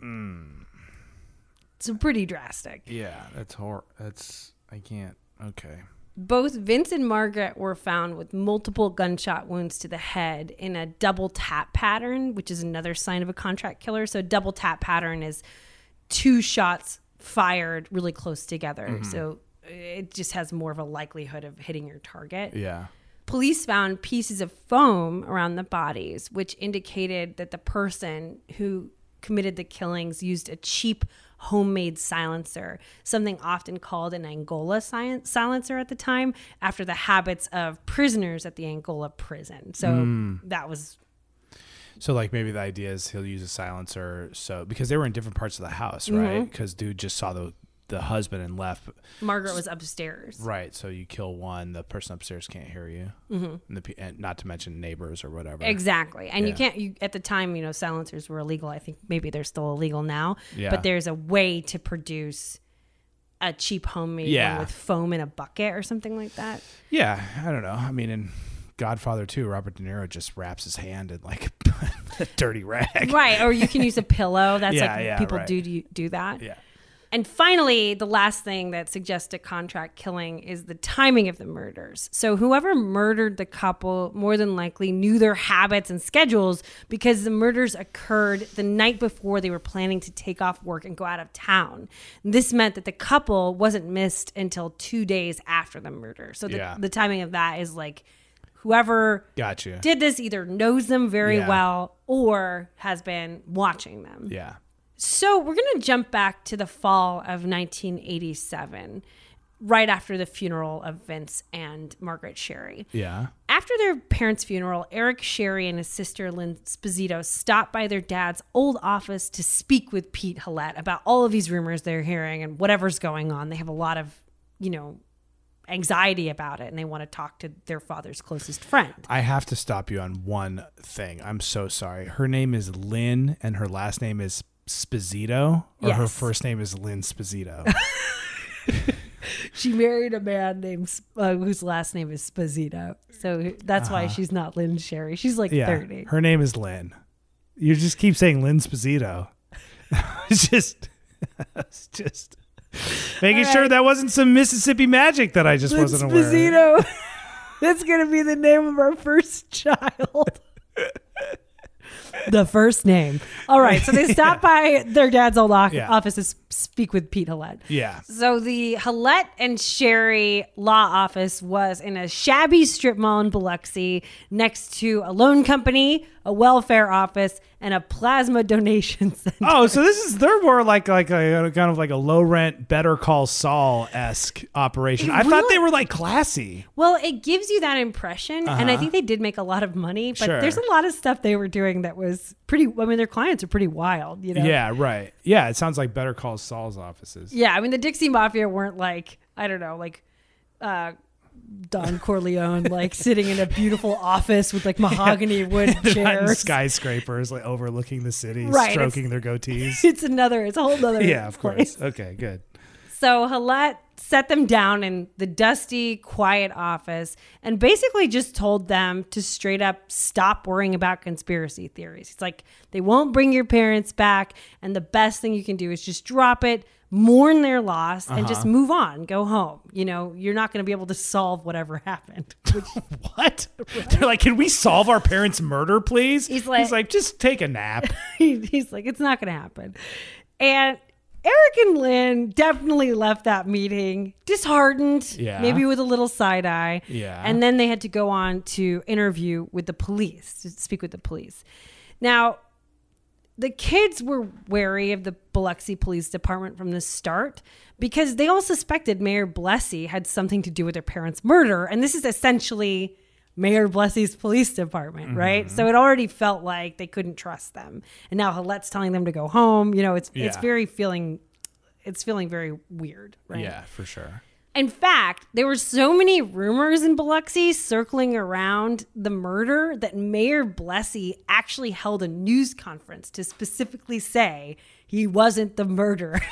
Mm. It's pretty drastic. yeah, that's hor. That's I can't. Okay. Both Vince and Margaret were found with multiple gunshot wounds to the head in a double tap pattern, which is another sign of a contract killer. So, a double tap pattern is two shots fired really close together. Mm-hmm. So, it just has more of a likelihood of hitting your target. Yeah. Police found pieces of foam around the bodies, which indicated that the person who committed the killings used a cheap homemade silencer, something often called an Angola si- silencer at the time, after the habits of prisoners at the Angola prison. So mm. that was So like maybe the idea is he'll use a silencer so because they were in different parts of the house, right? Because dude just saw the the husband and left. Margaret was upstairs. Right. So you kill one, the person upstairs can't hear you, mm-hmm. and, the, and not to mention neighbors or whatever. Exactly. And you can't you at the time, you know, silencers were illegal. I think maybe they're still illegal now. Yeah. But there's a way to produce a cheap homemade Yeah. one with foam in a bucket or something like that. Yeah, I don't know. I mean, in Godfather 2, Robert De Niro just wraps his hand in like a dirty rag. Right. Or you can use a pillow. That's Yeah, like yeah, people right. do do do that. Yeah. And finally, the last thing that suggests a contract killing is the timing of the murders. So, whoever murdered the couple more than likely knew their habits and schedules because the murders occurred the night before they were planning to take off work and go out of town. This meant that the couple wasn't missed until two days after the murder. So, the, Yeah. the timing of that is like whoever Gotcha. did this either knows them very Yeah. well or has been watching them. yeah. So we're going to jump back to the fall of 1987, right after the funeral of Vince and Margaret Sherry. Yeah. After their parents' funeral, Eric Sherry and his sister Lynn Sposito stopped by their dad's old office to speak with Pete Halat about all of these rumors they're hearing and whatever's going on. They have a lot of, you know, anxiety about it and they want to talk to their father's closest friend. I have to stop you on one thing. I'm so sorry. Her name is Lynn and her last name is Spazito, or her first name is Lynn Spazito. She married a man named uh, whose last name is Spazito, so that's why she's not Lynn Sherry. She's like Uh-huh. yeah. thirty. Her name is Lynn. You just keep saying Lynn Spazito. it's just, it's just making All sure that wasn't some Mississippi magic that I just wasn't aware. of. That's gonna be the name of our first child. the first name. All right, so they stopped by their dad's old o- Yeah. Office to s- speak with Pete Halat. Yeah. So the Halat and Sherry law office was in a shabby strip mall in Biloxi next to a loan company, a welfare office, and a plasma donation center. Oh, so this is they're more like like a kind of like a low rent Better Call Saul esque operation. I thought they were like classy. Well, it gives you that impression, and I think they did make a lot of money, but Uh-huh. Sure. there's a lot of stuff they were doing that was pretty. I mean, their clients are pretty wild, you know. Yeah, right. Yeah, it sounds like Better Call Saul's offices. Yeah, I mean, the Dixie Mafia weren't like I don't know, like uh, Don Corleone, like sitting in a beautiful office with like mahogany wood not in chairs. skyscrapers like overlooking the city, Right, stroking their goatees. It's another. It's a whole other. yeah, of place. course. Okay, good. So Halat set them down in the dusty, quiet office and basically just told them to straight up stop worrying about conspiracy theories. It's like they won't bring your parents back, and the best thing you can do is just drop it, mourn their loss, and Uh-huh. just move on, go home. You know, you're not going to be able to solve whatever happened. Which, What? They're like, can we solve our parents' murder, please? He's like- He's like, just take a nap. he's like, it's not going to happen. And Eric and Lynn definitely left that meeting disheartened, Yeah. maybe with a little side eye. Yeah. And then they had to go on to interview with the police, to speak with the police. Now, the kids were wary of the Biloxi Police Department from the start because they all suspected Mayor Blessey had something to do with their parents' murder. And this is essentially Mayor Blessey's police department, mm-hmm. right? So it already felt like they couldn't trust them. And now Halat's telling them to go home. You know, it's it's very feeling it's feeling very weird, right? Yeah, for sure. In fact, there were so many rumors in Biloxi circling around the murder that Mayor Blessey actually held a news conference to specifically say he wasn't the murderer.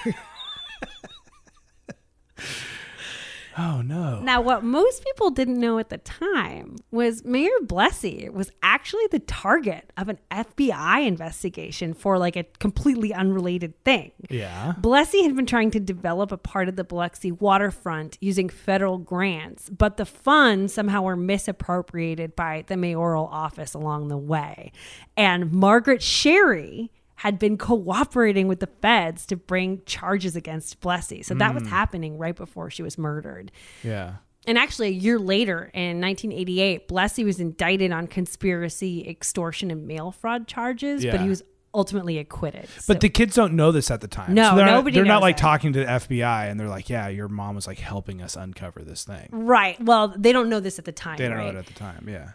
Oh no. now, what most people didn't know at the time was Mayor Blessey was actually the target of an FBI investigation for like a completely unrelated thing. Yeah. Blessey had been trying to develop a part of the Biloxi waterfront using federal grants, but the funds somehow were misappropriated by the mayoral office along the way. And Margaret Sherry had been cooperating with the feds to bring charges against Blessey. So that was hmm. happening right before she was murdered. Yeah. And actually, a year later, in 1988, Blessey was indicted on conspiracy, extortion, and mail fraud charges, but he was ultimately acquitted. But So- the kids don't know this at the time. No, they're nobody Not, they're not like it. talking to the FBI and they're like, "Yeah, your mom was like helping us uncover this thing." Right. Well, they don't know this at the time. They don't right? know it at the time. Yeah.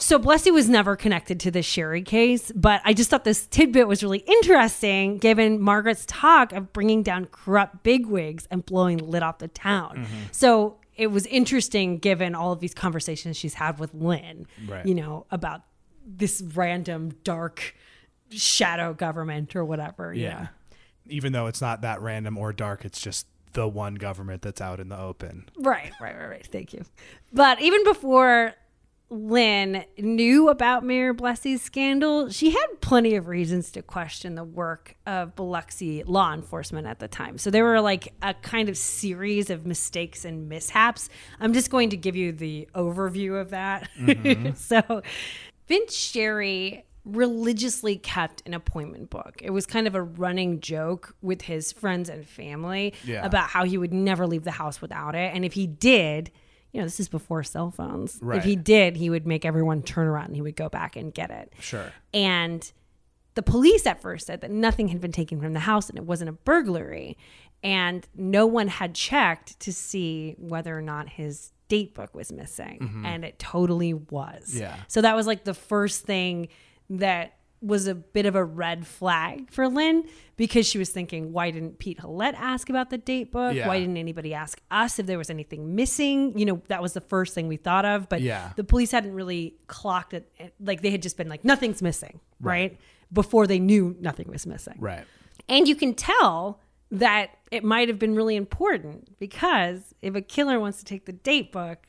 So Blessey was never connected to the Sherry case, but I just thought this tidbit was really interesting given Margaret's talk of bringing down corrupt bigwigs and blowing the lid off the town. Mm-hmm. So it was interesting given all of these conversations she's had with Lynn, Right. you know, about this random dark shadow government or whatever. you Yeah. know. Even though it's not that random or dark, it's just the one government that's out in the open. Right, right, right, right. Thank you. But even before Lynn knew about Mayor Blessey's scandal, she had plenty of reasons to question the work of Biloxi law enforcement at the time. So there were like a kind of series of mistakes and mishaps. I'm just going to give you the overview of that. Mm-hmm. so Vince Sherry religiously kept an appointment book. It was kind of a running joke with his friends and family Yeah. about how he would never leave the house without it. And if he did, you know, this is before cell phones. Right. If he did, he would make everyone turn around and he would go back and get it. Sure. And the police at first said that nothing had been taken from the house and it wasn't a burglary. And no one had checked to see whether or not his date book was missing. Mm-hmm. And it totally was. Yeah. So that was like the first thing that was a bit of a red flag for Lynn because she was thinking, why didn't Pete Halat ask about the date book? Yeah. Why didn't anybody ask us if there was anything missing? You know, that was the first thing we thought of. But Yeah. the police hadn't really clocked it. Like they had just been like, nothing's missing, right? Before they knew nothing was missing. Right. And you can tell that it might have been really important because if a killer wants to take the date book,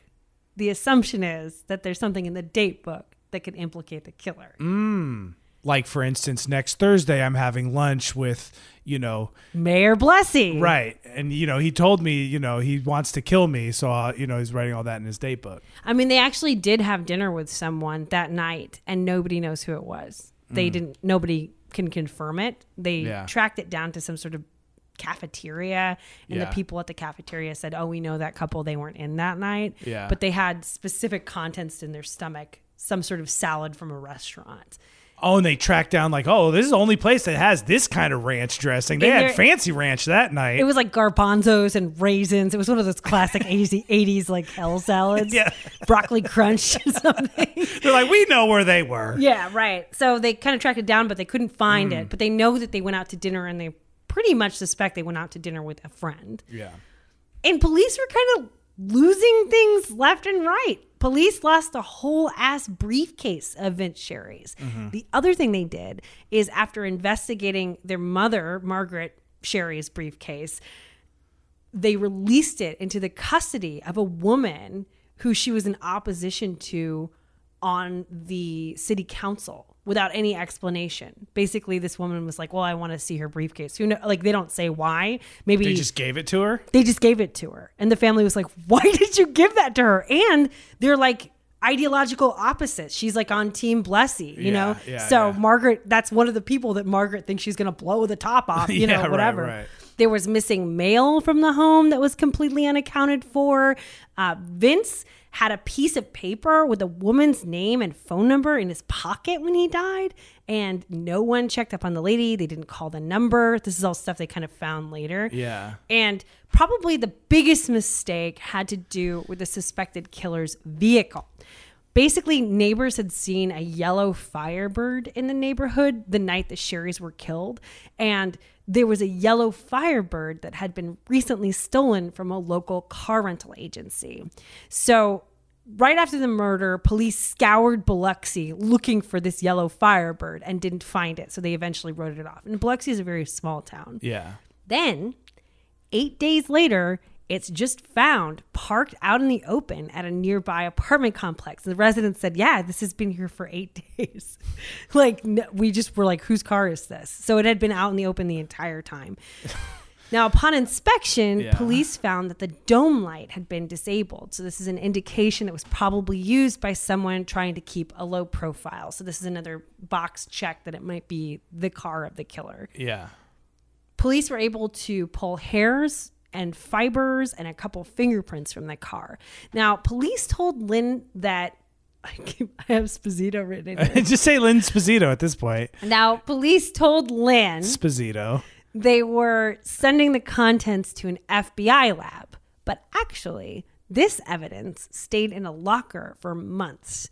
the assumption is that there's something in the date book that could implicate the killer. Mm. Like for instance, next Thursday I'm having lunch with, you know, Mayor blessing right, and you know he told me, you know, he wants to kill me, so uh, you know he's writing all that in his date book. I mean, they actually did have dinner with someone that night, and nobody knows who it was. They didn't. Nobody can confirm it. They Mm. Yeah. tracked it down to some sort of cafeteria, and Yeah. the people at the cafeteria said, "Oh, we know that couple. They weren't in that night, Yeah. but they had specific contents in their stomach, some sort of salad from a restaurant." Oh, and they tracked down like, oh, this is the only place that has this kind of ranch dressing. They had fancy ranch that night. It was like garbanzos and raisins. It was one of those classic 80s, 80s like hell salads. Yeah. Broccoli crunch or something. They're like, we know where they were. Yeah, right. So they kind of tracked it down, but they couldn't find Hmm. it. But they know that they went out to dinner and they pretty much suspect they went out to dinner with a friend. Yeah. And police were kind of losing things left and right. Police lost the whole ass briefcase of Vince Sherry's. Mm-hmm. The other thing they did is after investigating their mother, Margaret Sherry's briefcase, they released it into the custody of a woman who she was in opposition to on the city council without any explanation. Basically, this woman was like, "Well, I want to see her briefcase." Who know? Like they don't say why. Maybe They just gave it to her. they just gave it to her, and the family was like, "Why did you give that to her?" And they're like, ideological opposites. She's like on Team Blessey, you Yeah, know? yeah, so yeah. Margaret, that's one of the people that Margaret thinks she's going to blow the top off, you know, right, whatever. right. There was missing mail from the home that was completely unaccounted for. Uh, Vince had a piece of paper with a woman's name and phone number in his pocket when he died, and no one checked up on the lady. They didn't call the number. This is all stuff they kind of found later. Yeah. And probably the biggest mistake had to do with the suspected killer's vehicle. Basically, neighbors had seen a yellow firebird in the neighborhood the night the Sherrys were killed. And there was a yellow firebird that had been recently stolen from a local car rental agency. So, right after the murder, police scoured Biloxi looking for this yellow firebird and didn't find it. So, they eventually wrote it off. And Biloxi is a very small town. Yeah. Then, eight days later, it's just found parked out in the open at a nearby apartment complex. And The residents said, Yeah, this has been here for eight days. like, no, we just were like, Whose car is this? So it had been out in the open the entire time. Now, upon inspection, Yeah. police found that the dome light had been disabled. So, this is an indication that was probably used by someone trying to keep a low profile. So, this is another box check that it might be the car of the killer Yeah. police were able to pull hairs and fibers and a couple fingerprints from the car. Now, police told Lynn that I, keep, I have Sposito written in here. Just say Lynn Sposito at this point. now, police told Lynn Sposito. they were sending the contents to an FBI lab, but actually, this evidence stayed in a locker for months.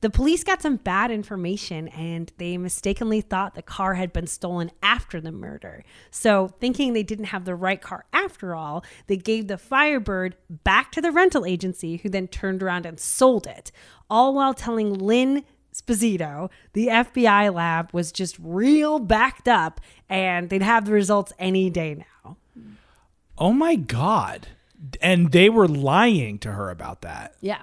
The police got some bad information and they mistakenly thought the car had been stolen after the murder. So, thinking they didn't have the right car after all, they gave the Firebird back to the rental agency who then turned around and sold it, all while telling Lynn Sposito, the FBI lab was just real backed up and they'd have the results any day now. Oh my God. And they were lying to her about that. Yeah.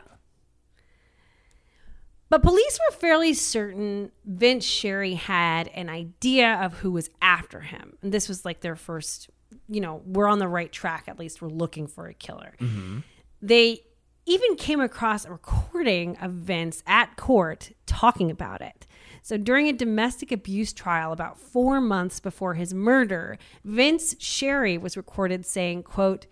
But police were fairly certain Vince Sherry had an idea of who was after him. And this was like their first, you know, we're on the right track. At least we're looking for a killer. Mm-hmm. They even came across a recording of Vince at court talking about it. So during a domestic abuse trial about four months before his murder, Vince Sherry was recorded saying, quote,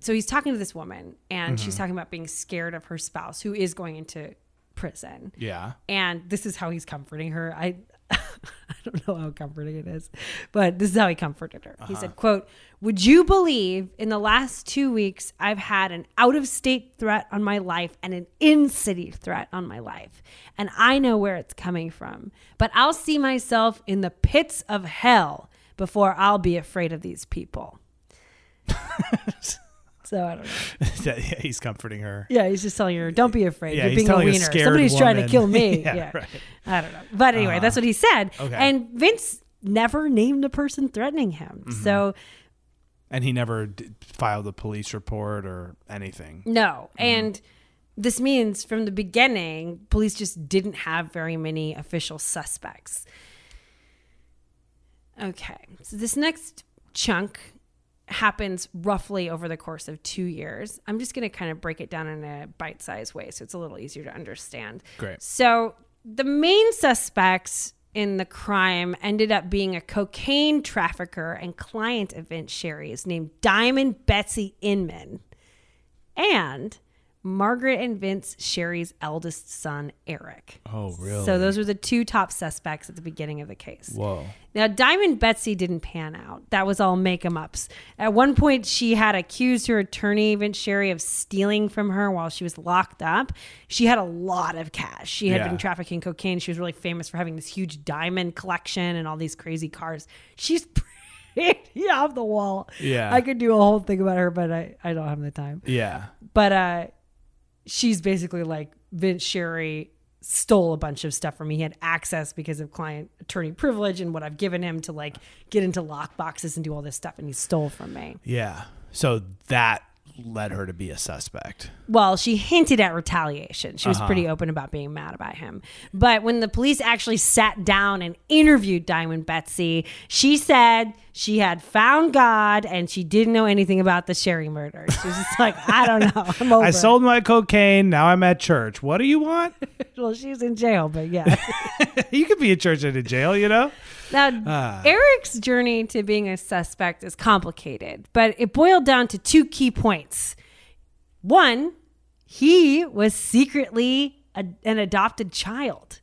so he's talking to this woman and she's mm-hmm. talking about being scared of her spouse who is going into prison. Yeah. And this is how he's comforting her. I I don't know how comforting it is, but this is how he comforted her. He uh-huh. said, quote, Would you believe in the last two weeks I've had an out of state threat on my life and an in city threat on my life? And I know where it's coming from. But I'll see myself in the pits of hell before I'll be afraid of these people. so I don't know. yeah, he's comforting her. Yeah, he's just telling her, "Don't be afraid. Yeah, You're being a a wiener. scared Somebody's trying to kill me." Yeah, yeah, right. I don't know, but anyway, that's what he said. okay. And Vince never named the person threatening him. Mm-hmm. So And he never filed a police report or anything. no, Mm-hmm. and this means from the beginning, police just didn't have very many official suspects. Okay, so this next chunk happens roughly over the course of two years. I'm just going to kind of break it down in a bite sized way so it's a little easier to understand. Great. So the main suspects in the crime ended up being a cocaine trafficker and client of Vince Sherry's named Diamond Betsy Inman and Margaret and Vince Sherry's eldest son, Eric. Oh, really? So those were the two top suspects at the beginning of the case. Whoa. Now, Diamond Betsy didn't pan out. That was all make 'em ups. At one point, she had accused her attorney, Vince Sherry, of stealing from her while she was locked up. She had a lot of cash. She had Yeah. been trafficking cocaine. She was really famous for having this huge diamond collection and all these crazy cars. She's pretty off the wall. Yeah. I could do a whole thing about her, but I, I don't have the time Yeah. but uh she's basically like Vince Sherry stole a bunch of stuff from me. He had access because of client attorney privilege and what I've given him to like get into lock boxes and do all this stuff and he stole from me. Yeah. So that led her to be a suspect. Well, she hinted at retaliation. She was uh-huh. pretty open about being mad about him. But when the police actually sat down and interviewed Diamond Betsy, she said she had found God and she didn't know anything about the Sherry murder. She was just like, I don't know. I'm over I sold my cocaine. Now I'm at church. What do you want? Well, she's in jail, but yeah. you could be in church and in jail, you know? Now, Ah. Eric's journey to being a suspect is complicated, but it boiled down to two key points. One, he was secretly a, an adopted child.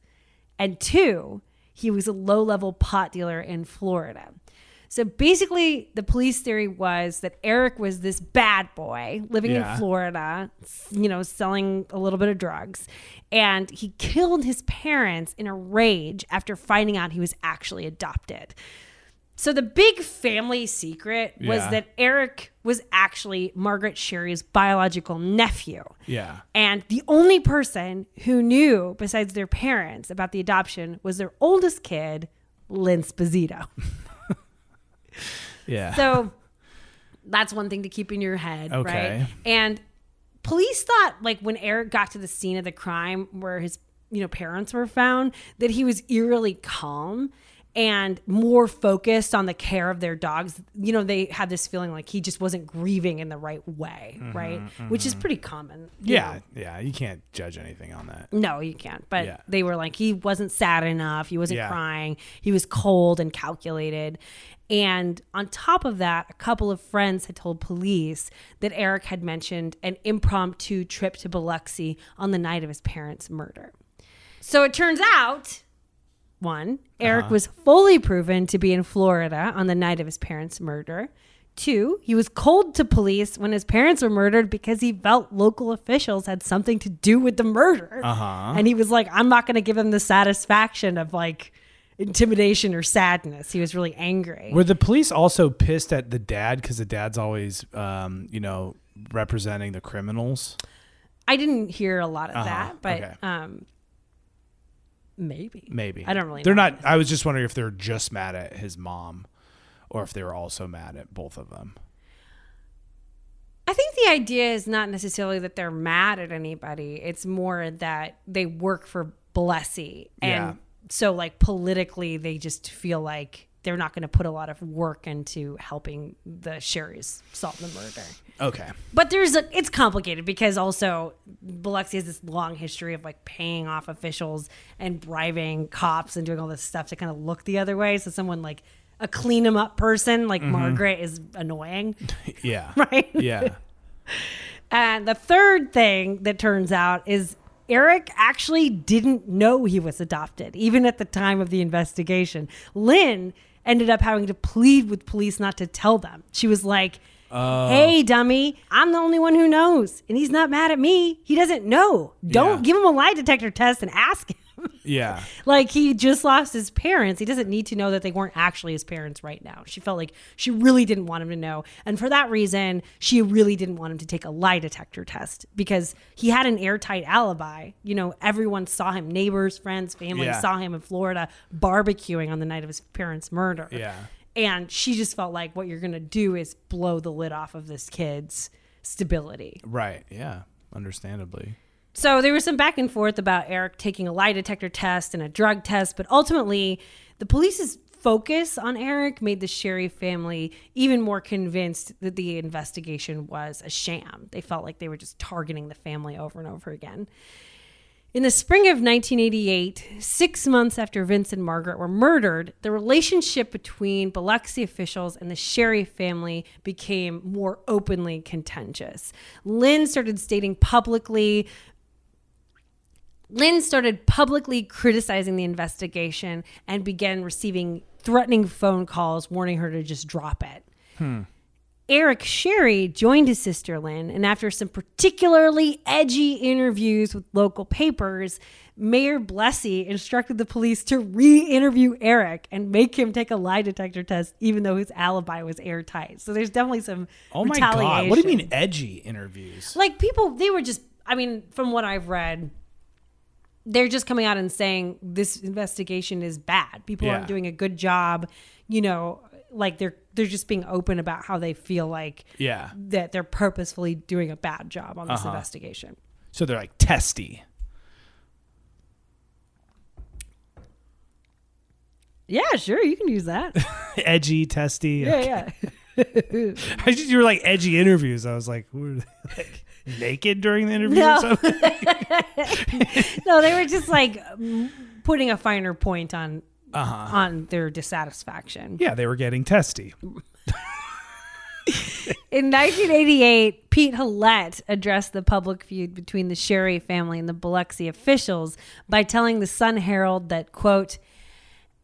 And two, he was a low level pot dealer in Florida. So basically, the police theory was that Eric was this bad boy living Yeah. in Florida, you know, selling a little bit of drugs. And he killed his parents in a rage after finding out he was actually adopted. So the big family secret was Yeah. that Eric was actually Margaret Sherry's biological nephew. Yeah. And the only person who knew, besides their parents, about the adoption was their oldest kid, Lynn Sposito. Yeah. So that's one thing to keep in your head, Okay. right? And police thought, like, when Eric got to the scene of the crime where his, you know, parents were found, that he was eerily calm and more focused on the care of their dogs. You know, they had this feeling like he just wasn't grieving in the right way, mm-hmm, right? Which is mm-hmm. pretty common. yeah. know. Yeah. You can't judge anything on that. No, you can't. But Yeah. they were like, he wasn't sad enough. He wasn't Yeah. crying. He was cold and calculated. And on top of that, a couple of friends had told police that Eric had mentioned an impromptu trip to Biloxi on the night of his parents' murder. So it turns out, one, Eric was fully proven to be in Florida on the night of his parents' murder. Two, he was cold to police when his parents were murdered because he felt local officials had something to do with the murder. Uh-huh. And he was like, I'm not going to give him the satisfaction of like intimidation or sadness. He was really angry. Were the police also pissed at the dad because the dad's always, um, you know, representing the criminals? I didn't hear a lot of Uh-huh. that, but Okay. um, maybe. Maybe I don't really They're know. not. I was just wondering if they're just mad at his mom, or if they were also mad at both of them. I think the idea is not necessarily that they're mad at anybody. It's more that they work for Blessey. And Yeah. So, like, politically, they just feel like they're not going to put a lot of work into helping the Sherry's solve the murder. Okay. But there's a, it's complicated because also Biloxi has this long history of like paying off officials and bribing cops and doing all this stuff to kind of look the other way. So someone like a clean them up person like mm-hmm. Margaret is annoying, Yeah. right? Yeah. And the third thing that turns out is Eric actually didn't know he was adopted, even at the time of the investigation. Lynn ended up having to plead with police not to tell them. She was like, oh. Hey, dummy, I'm the only one who knows. And he's not mad at me. He doesn't know. Don't Yeah. give him a lie detector test and ask him. Yeah. like he just lost his parents. He doesn't need to know that they weren't actually his parents right now. She felt like she really didn't want him to know. And for that reason, she really didn't want him to take a lie detector test because he had an airtight alibi. You know, everyone saw him, neighbors, friends, family Yeah. saw him in Florida barbecuing on the night of his parents' murder. Yeah. And she just felt like what you're going to do is blow the lid off of this kid's stability. Right. Yeah. Understandably. So there was some back and forth about Eric taking a lie detector test and a drug test, but ultimately, the police's focus on Eric made the Sherry family even more convinced that the investigation was a sham. They felt like they were just targeting the family over and over again. In the spring of 1988, six months after Vince and Margaret were murdered, the relationship between Biloxi officials and the Sherry family became more openly contentious. Lynn started stating publicly Lynn started publicly criticizing the investigation and began receiving threatening phone calls warning her to just drop it. Hmm. Eric Sherry joined his sister Lynn, and after some particularly edgy interviews with local papers, Mayor Blessey instructed the police to re interview Eric and make him take a lie detector test, even though his alibi was airtight. So there's definitely some Oh my god! What do you mean edgy interviews? Like people, they were just, I mean, from what I've read, they're just coming out and saying this investigation is bad. People Yeah. aren't doing a good job. You know, like they're they're just being open about how they feel like Yeah. that they're purposefully doing a bad job on this Uh-huh. investigation. So they're like testy. Yeah, sure, you can use that. edgy, testy. Yeah, yeah. I just you were like edgy interviews. I was like, were they, like naked during the interview No. or something? no, they were just like putting a finer point on Uh-huh. on their dissatisfaction. Yeah, they were getting testy. In 1988, Pete Halat addressed the public feud between the Sherry family and the Biloxi officials by telling the Sun Herald that, quote,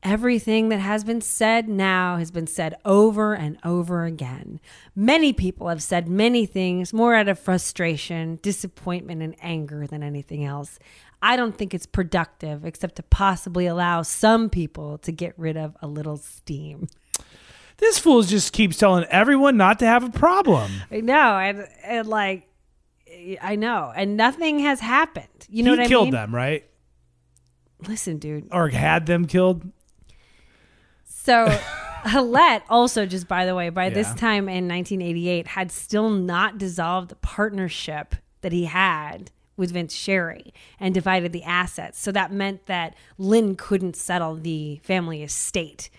Everything that has been said now has been said over and over again. Many people have said many things more out of frustration, disappointment, and anger than anything else. I don't think it's productive except to possibly allow some people to get rid of a little steam. This fool just keeps telling everyone not to have a problem. I know, and, and like, I know, and nothing has happened. You know he what I mean? He killed them, right? Listen, dude. Or had them killed. So, Halat also, just by the way, by this time in 1988, had still not dissolved the partnership that he had with Vince Sherry and divided the assets. So that meant that Lynn couldn't settle the family estate.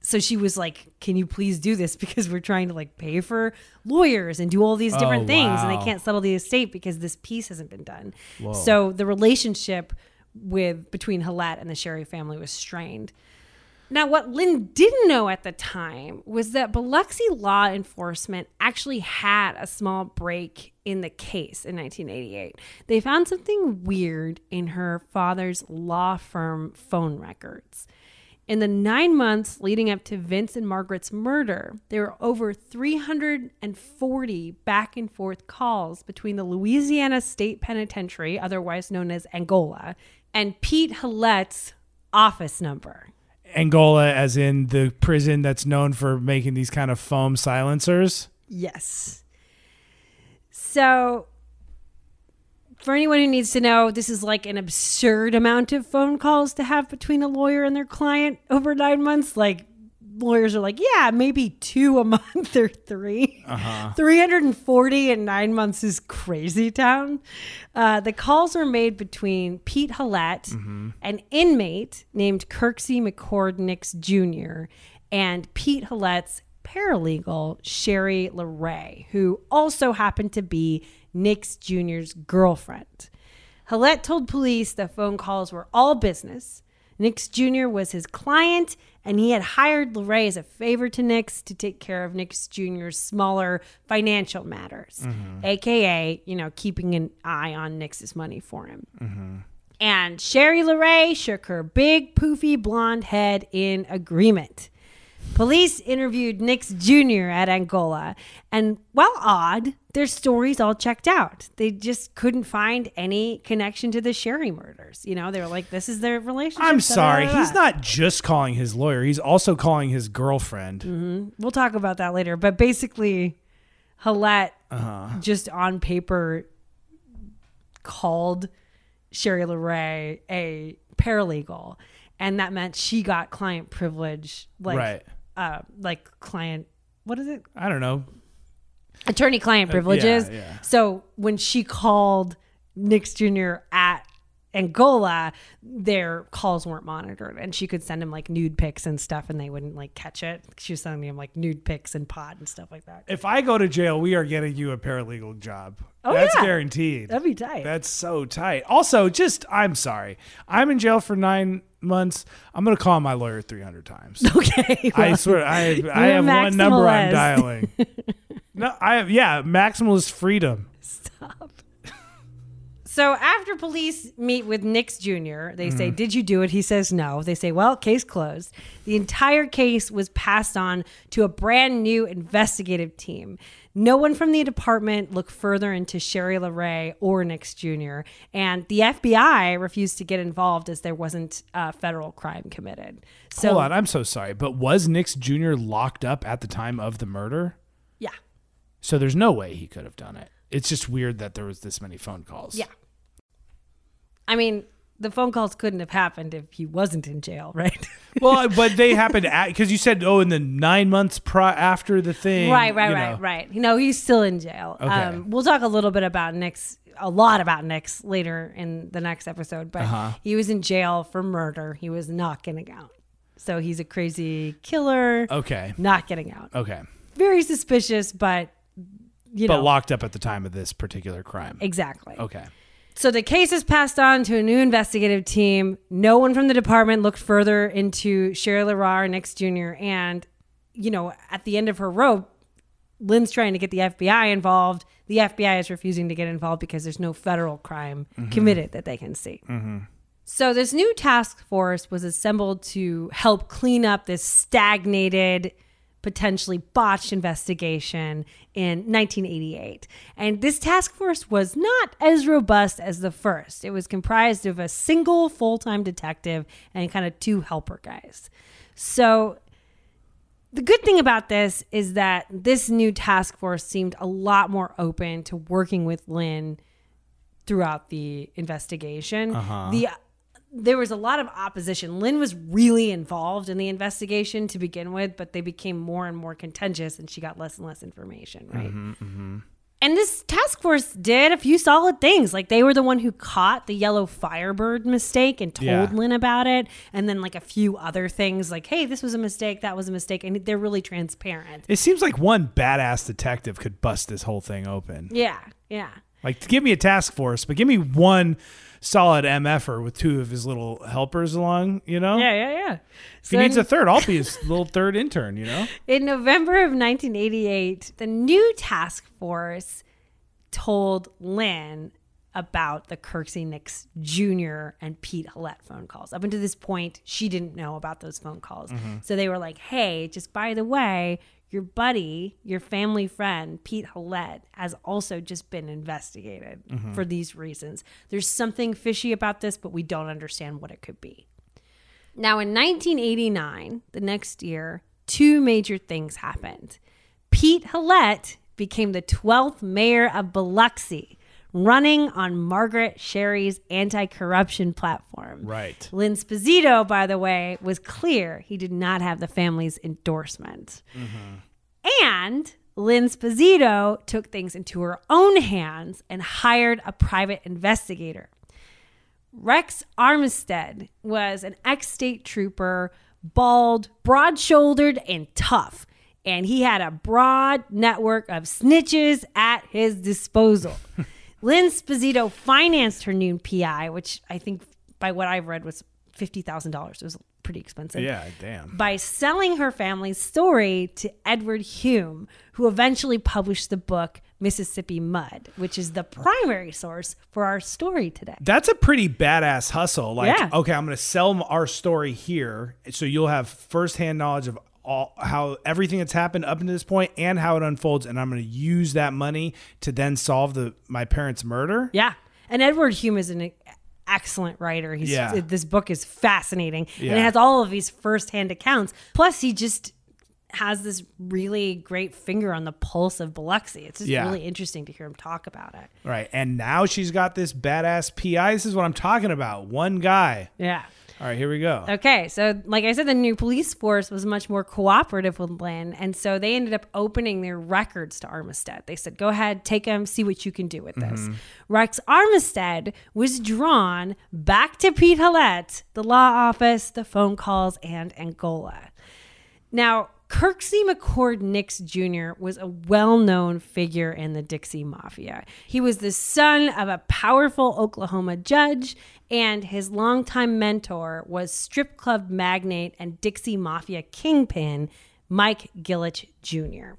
So she was like, "Can you please do this because we're trying to like pay for lawyers and do all these different Oh, things and they can't settle the estate because this piece hasn't been done." So the relationship with between Halat and the Sherry family was strained. Now, what Lynn didn't know at the time was that Biloxi law enforcement actually had a small break in the case in 1988. They found something weird in her father's law firm phone records. In the nine months leading up to Vince and Margaret's murder, there were over 340 back and forth calls between the Louisiana State Penitentiary, otherwise known as Angola, and Pete Halat's office number. Angola, as in the prison that's known for making these kind of foam silencers. Yes. So, for anyone who needs to know, this is like an absurd amount of phone calls to have between a lawyer and their client over nine months. Like, lawyers are like, yeah, maybe two a month or 3 340 in nine months is crazy town. Uh, the calls were made between Pete Halat, an inmate named Kirksey McCord Nix Jr., and Pete Halat's paralegal, Sheri LaRa, who also happened to be Nix Jr.'s girlfriend. Halat told police the phone calls were all business. Nix Jr. was his client, and he had hired LaRa as a favor to Nix to take care of Nix Jr.'s smaller financial matters, mm-hmm. aka, you know, keeping an eye on Nix's money for him. Mm-hmm. And Sheri LaRa shook her big, poofy blonde head in agreement. Police interviewed Nix Jr. at Angola, and while odd, their stories all checked out. They just couldn't find any connection to the Sherry murders. You know, they were like, "This is their relationship." I'm sorry. He's not just calling his lawyer, he's also calling his girlfriend. We'll talk about that later. But basically, Halat Uh-huh. just on paper called Sheri LaRa a paralegal, and that meant she got client privilege, like Right. Uh, like client. What is it? I don't know. attorney client privileges. Uh, yeah. So when she called Nix Jr. at Angola, their calls weren't monitored and she could send him like nude pics and stuff and they wouldn't like catch it. She was sending him like nude pics and pot and stuff like that. If I go to jail, we are getting you a paralegal job. Oh, That's yeah. guaranteed. That'd be tight. That's so tight. Also, just I'm sorry. I'm in jail for nine months. I'm gonna call my lawyer 300 times. okay. I swear, I I have one number I'm dialing. no, I have yeah, maximalist freedom. Stop. So after police meet with Nix Jr., they say, mm-hmm. Did you do it? He says no. They say, Well, case closed. The entire case was passed on to a brand new investigative team. No one from the department looked further into Sheri LaRa or Nix Jr., and the FBI refused to get involved as there wasn't a federal crime committed. So, Hold on, I'm so sorry, but was Nix Jr. locked up at the time of the murder? yeah. So there's no way he could have done it. It's just weird that there was this many phone calls. Yeah. I mean, the phone calls couldn't have happened if he wasn't in jail, right? well, but they happened because you said, oh, in the nine months pri- after the thing. right, right, you right, know. right. No, he's still in jail. Okay. Um, we'll talk a little bit about Nick's, a lot about Nick's later in the next episode, but Uh-huh. he was in jail for murder. He was not getting out. So he's a crazy killer, Okay. not getting out. Okay. Very suspicious, but you But know locked up at the time of this particular crime. exactly. Okay. So the case is passed on to a new investigative team. No one from the department looked further into Sheri LaRa, Nix Jr. And, you know, at the end of her rope, Lynn's trying to get the FBI involved. The FBI is refusing to get involved because there's no federal crime mm-hmm. committed that they can see. Mm-hmm. So this new task force was assembled to help clean up this stagnated, potentially botched investigation in 1988. And this task force was not as robust as the first. It was comprised of a single full-time detective and kind of two helper guys. So the good thing about this is that this new task force seemed a lot more open to working with Lynn throughout the investigation. Uh-huh. The there was a lot of opposition. Lynn was really involved in the investigation to begin with, but they became more and more contentious, and she got less and less information. Right. Mm-hmm, mm-hmm. And this task force did a few solid things. Like they were the one who caught the yellow Firebird mistake and told Yeah. Lynn about it. And then like a few other things like, hey, this was a mistake, that was a mistake. And they're really transparent. It seems like one badass detective could bust this whole thing open. Yeah. Yeah. Like, give me a task force, but give me one solid MFer with two of his little helpers along, you know? Yeah. Yeah. Yeah. If he needs a third, I'll be his little third intern, you know? In November of 1988, the new task force told Lynn about the Kirksey Nix Jr. and Pete Halat phone calls. Up until this point, she didn't know about those phone calls. Mm-hmm. So they were like, hey, just by the way, your buddy, your family friend, Pete Halat, has also just been investigated mm-hmm. for these reasons. There's something fishy about this, but we don't understand what it could be. Now, in 1989, the next year, two major things happened. Pete Halat became the 12th mayor of Biloxi, running on Margaret Sherry's anti corruption platform. Right. Lynn Sposito, by the way, was clear he did not have the family's endorsement. Mm-hmm. And Lynn Sposito took things into her own hands and hired a private investigator. Rex Armistead was an ex state trooper, bald, broad shouldered, and tough. And he had a broad network of snitches at his disposal. Lynn Sposito financed her new PI, which I think by what I've read was $50,000. It was pretty expensive Yeah, damn. by selling her family's story to Edward Humes, who eventually published the book Mississippi Mud, which is the primary source for our story today. That's a pretty badass hustle. Like, Yeah. okay, I'm going to sell our story here, so you'll have firsthand knowledge of all how everything that's happened up to this point and how it unfolds, and I'm going to use that money to then solve the my parents' murder. Yeah. And Edward Humes is an excellent writer. He's Yeah. this book is fascinating. And it has all of these firsthand accounts. Plus he just has this really great finger on the pulse of Biloxi. It's just Yeah. really interesting to hear him talk about it. Right, and now she's got this badass PI. This is what I'm talking about. One guy. Yeah. All right, here we go. Okay, so like I said, the new police force was much more cooperative with Lynn, and so they ended up opening their records to Armistead. They said, "Go ahead, take them, see what you can do with this." Mm-hmm. Rex Armistead was drawn back to Pete Halat, the law office, the phone calls, and Angola. Now, Kirksey McCord Nix Jr. was a well known figure in the Dixie Mafia. He was the son of a powerful Oklahoma judge, and his longtime mentor was strip club magnate and Dixie Mafia kingpin Mike Gillich Jr.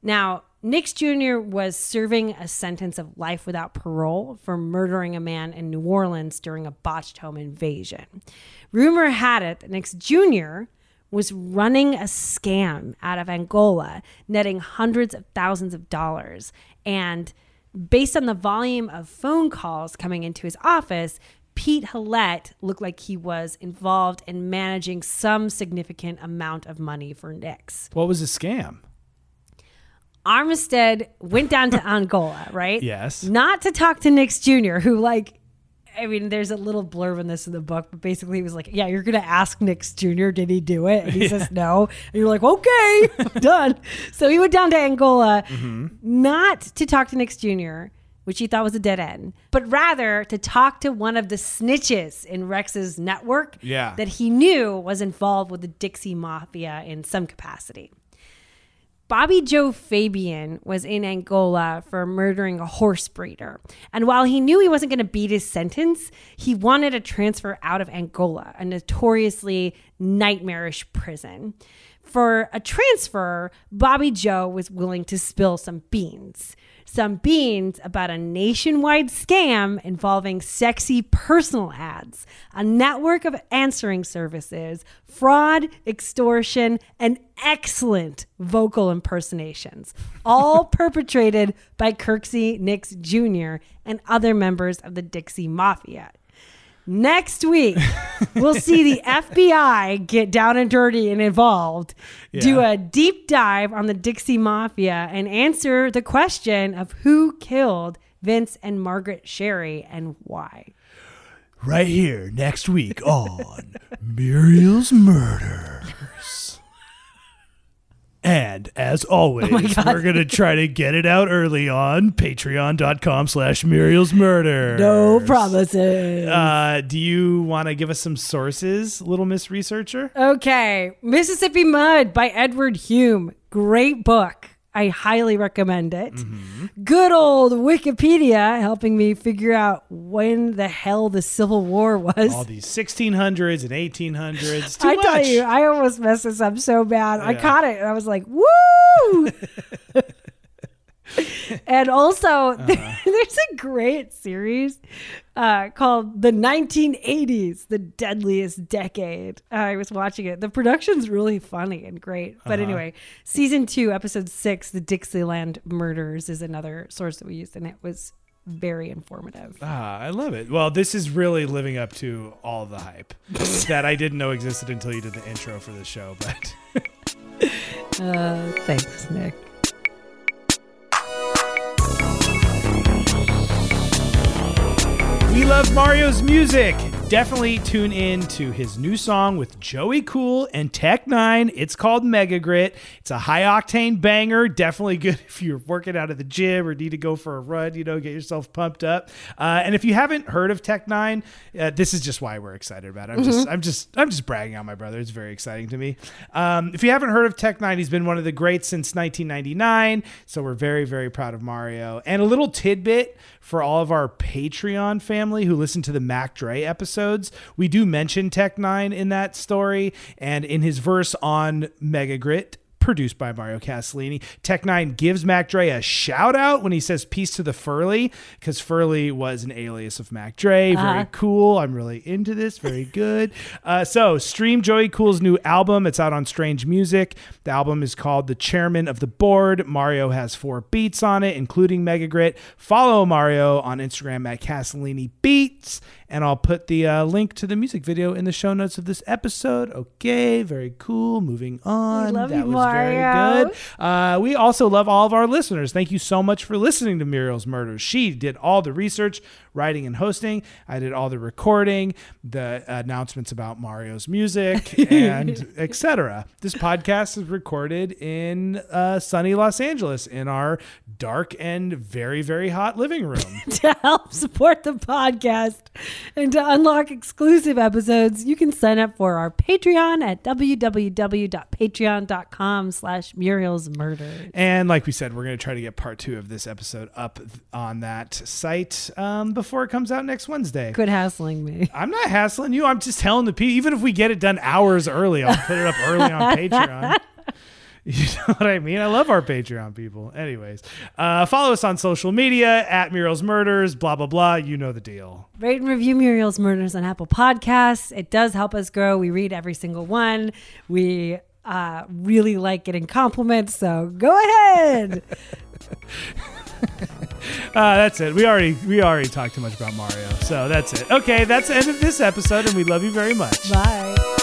Now, Nix Jr. was serving a sentence of life without parole for murdering a man in New Orleans during a botched home invasion. Rumor had it that Nix Jr. was running a scam out of Angola, netting hundreds of thousands of dollars. And based on the volume of phone calls coming into his office, Pete Halat looked like he was involved in managing some significant amount of money for Nix. What was the scam? Armistead went down to Angola, right? Yes. Not to talk to Nix Jr., who, like, I mean, there's a little blurb in this in the book, but basically he was like, Yeah, you're going to ask Nix Jr., did he do it? And he says no. And you're like, Okay, done. So he went down to Angola, mm-hmm. not to talk to Nix Jr., which he thought was a dead end, but rather to talk to one of the snitches in Rex's network Yeah. that he knew was involved with the Dixie Mafia in some capacity. Bobby Joe Fabian was in Angola for murdering a horse breeder. And while he knew he wasn't going to beat his sentence, he wanted a transfer out of Angola, a notoriously nightmarish prison. For a transfer, Bobby Joe was willing to spill some beans. Some beans about a nationwide scam involving sexy personal ads, a network of answering services, fraud, extortion, and excellent vocal impersonations, all perpetrated by Kirksey Nix Jr. and other members of the Dixie Mafia. Next week, we'll see the FBI get down and dirty and involved, do a deep dive on the Dixie Mafia, and answer the question of who killed Vince and Margaret Sherry and why. Right here next week on Muriel's Murders. And as always, we're going to try to get it out early on patreon.com slash Muriel's Murder. No promises. Uh, do you want to give us some sources, Little Miss Researcher? Okay, Mississippi Mud by Edward Humes. Great book. I highly recommend it. Mm-hmm. Good old Wikipedia helping me figure out when the hell the Civil War was. All these 1600s and 1800s. Too I much. tell you, I almost messed this up so bad. I caught it and I was like, woo! and also, Uh-huh. there's a great series uh, called The 1980s, The Deadliest Decade. I was watching it. The production's really funny and great. But Uh-huh. anyway, season two, episode six, The Dixieland Murders, is another source that we used, and it was very informative. Ah, I love it. Well, this is really living up to all the hype that I didn't know existed until you did the intro for the show. But Uh, thanks, Nick. We love Mario's music. Definitely tune in to his new song with Joey Cool and Tech N9ne. It's called Mega Grit. It's a high octane banger. Definitely good if you're working out at the gym or need to go for a run. You know, get yourself pumped up. Uh, and if you haven't heard of Tech N9ne, uh, this is just why we're excited about it. I'm just, I'm just, I'm just bragging on my brother. It's very exciting to me. Um, if you haven't heard of Tech N9ne, he's been one of the greats since 1999. So we're very, very proud of Mario. And a little tidbit for all of our Patreon family who listen to the Mac Dre episodes. We do mention Tech N9ne in that story and in his verse on Mega Grit. Produced by Mario Castellini. Tech Nine gives Mac Dre a shout out when he says peace to the Furley, because Furley was an alias of Mac Dre. Very Uh-huh. cool. I'm really into this. Very good. Uh, so, stream Joey Cool's new album. It's out on Strange Music. The album is called The Chairman of the Board. Mario has four beats on it, including Mega Grit. Follow Mario on Instagram at Castellini Beats, and I'll put the uh, link to the music video in the show notes of this episode. Okay, very cool. Moving on. love that you, was Mario. very good. Uh, we also love all of our listeners. Thank you so much for listening to Muriel's Murders. She did all the research, writing, and hosting. I did all the recording, the announcements about Mario's music, and etc. This podcast is recorded in uh, sunny Los Angeles in our dark and very, very hot living room. to help support the podcast and to unlock exclusive episodes, you can sign up for our Patreon at www.patreon.com slash Muriel's Murder. And like we said, we're going to try to get part two of this episode up on that site um, before it comes out next Wednesday. Quit hassling me. I'm not hassling you. I'm just telling the people, even if we get it done hours early, I'll put it up early on Patreon. You know what I mean? I love our Patreon people. Anyways, uh, follow us on social media at Muriel's Murders, blah, blah, blah. You know the deal. Rate and review Muriel's Murders on Apple Podcasts. It does help us grow. We read every single one. We uh, really like getting compliments, so go ahead. Uh, that's it. We already we already talked too much about Mario. So that's it. Okay, that's the end of this episode, and we love you very much. Bye.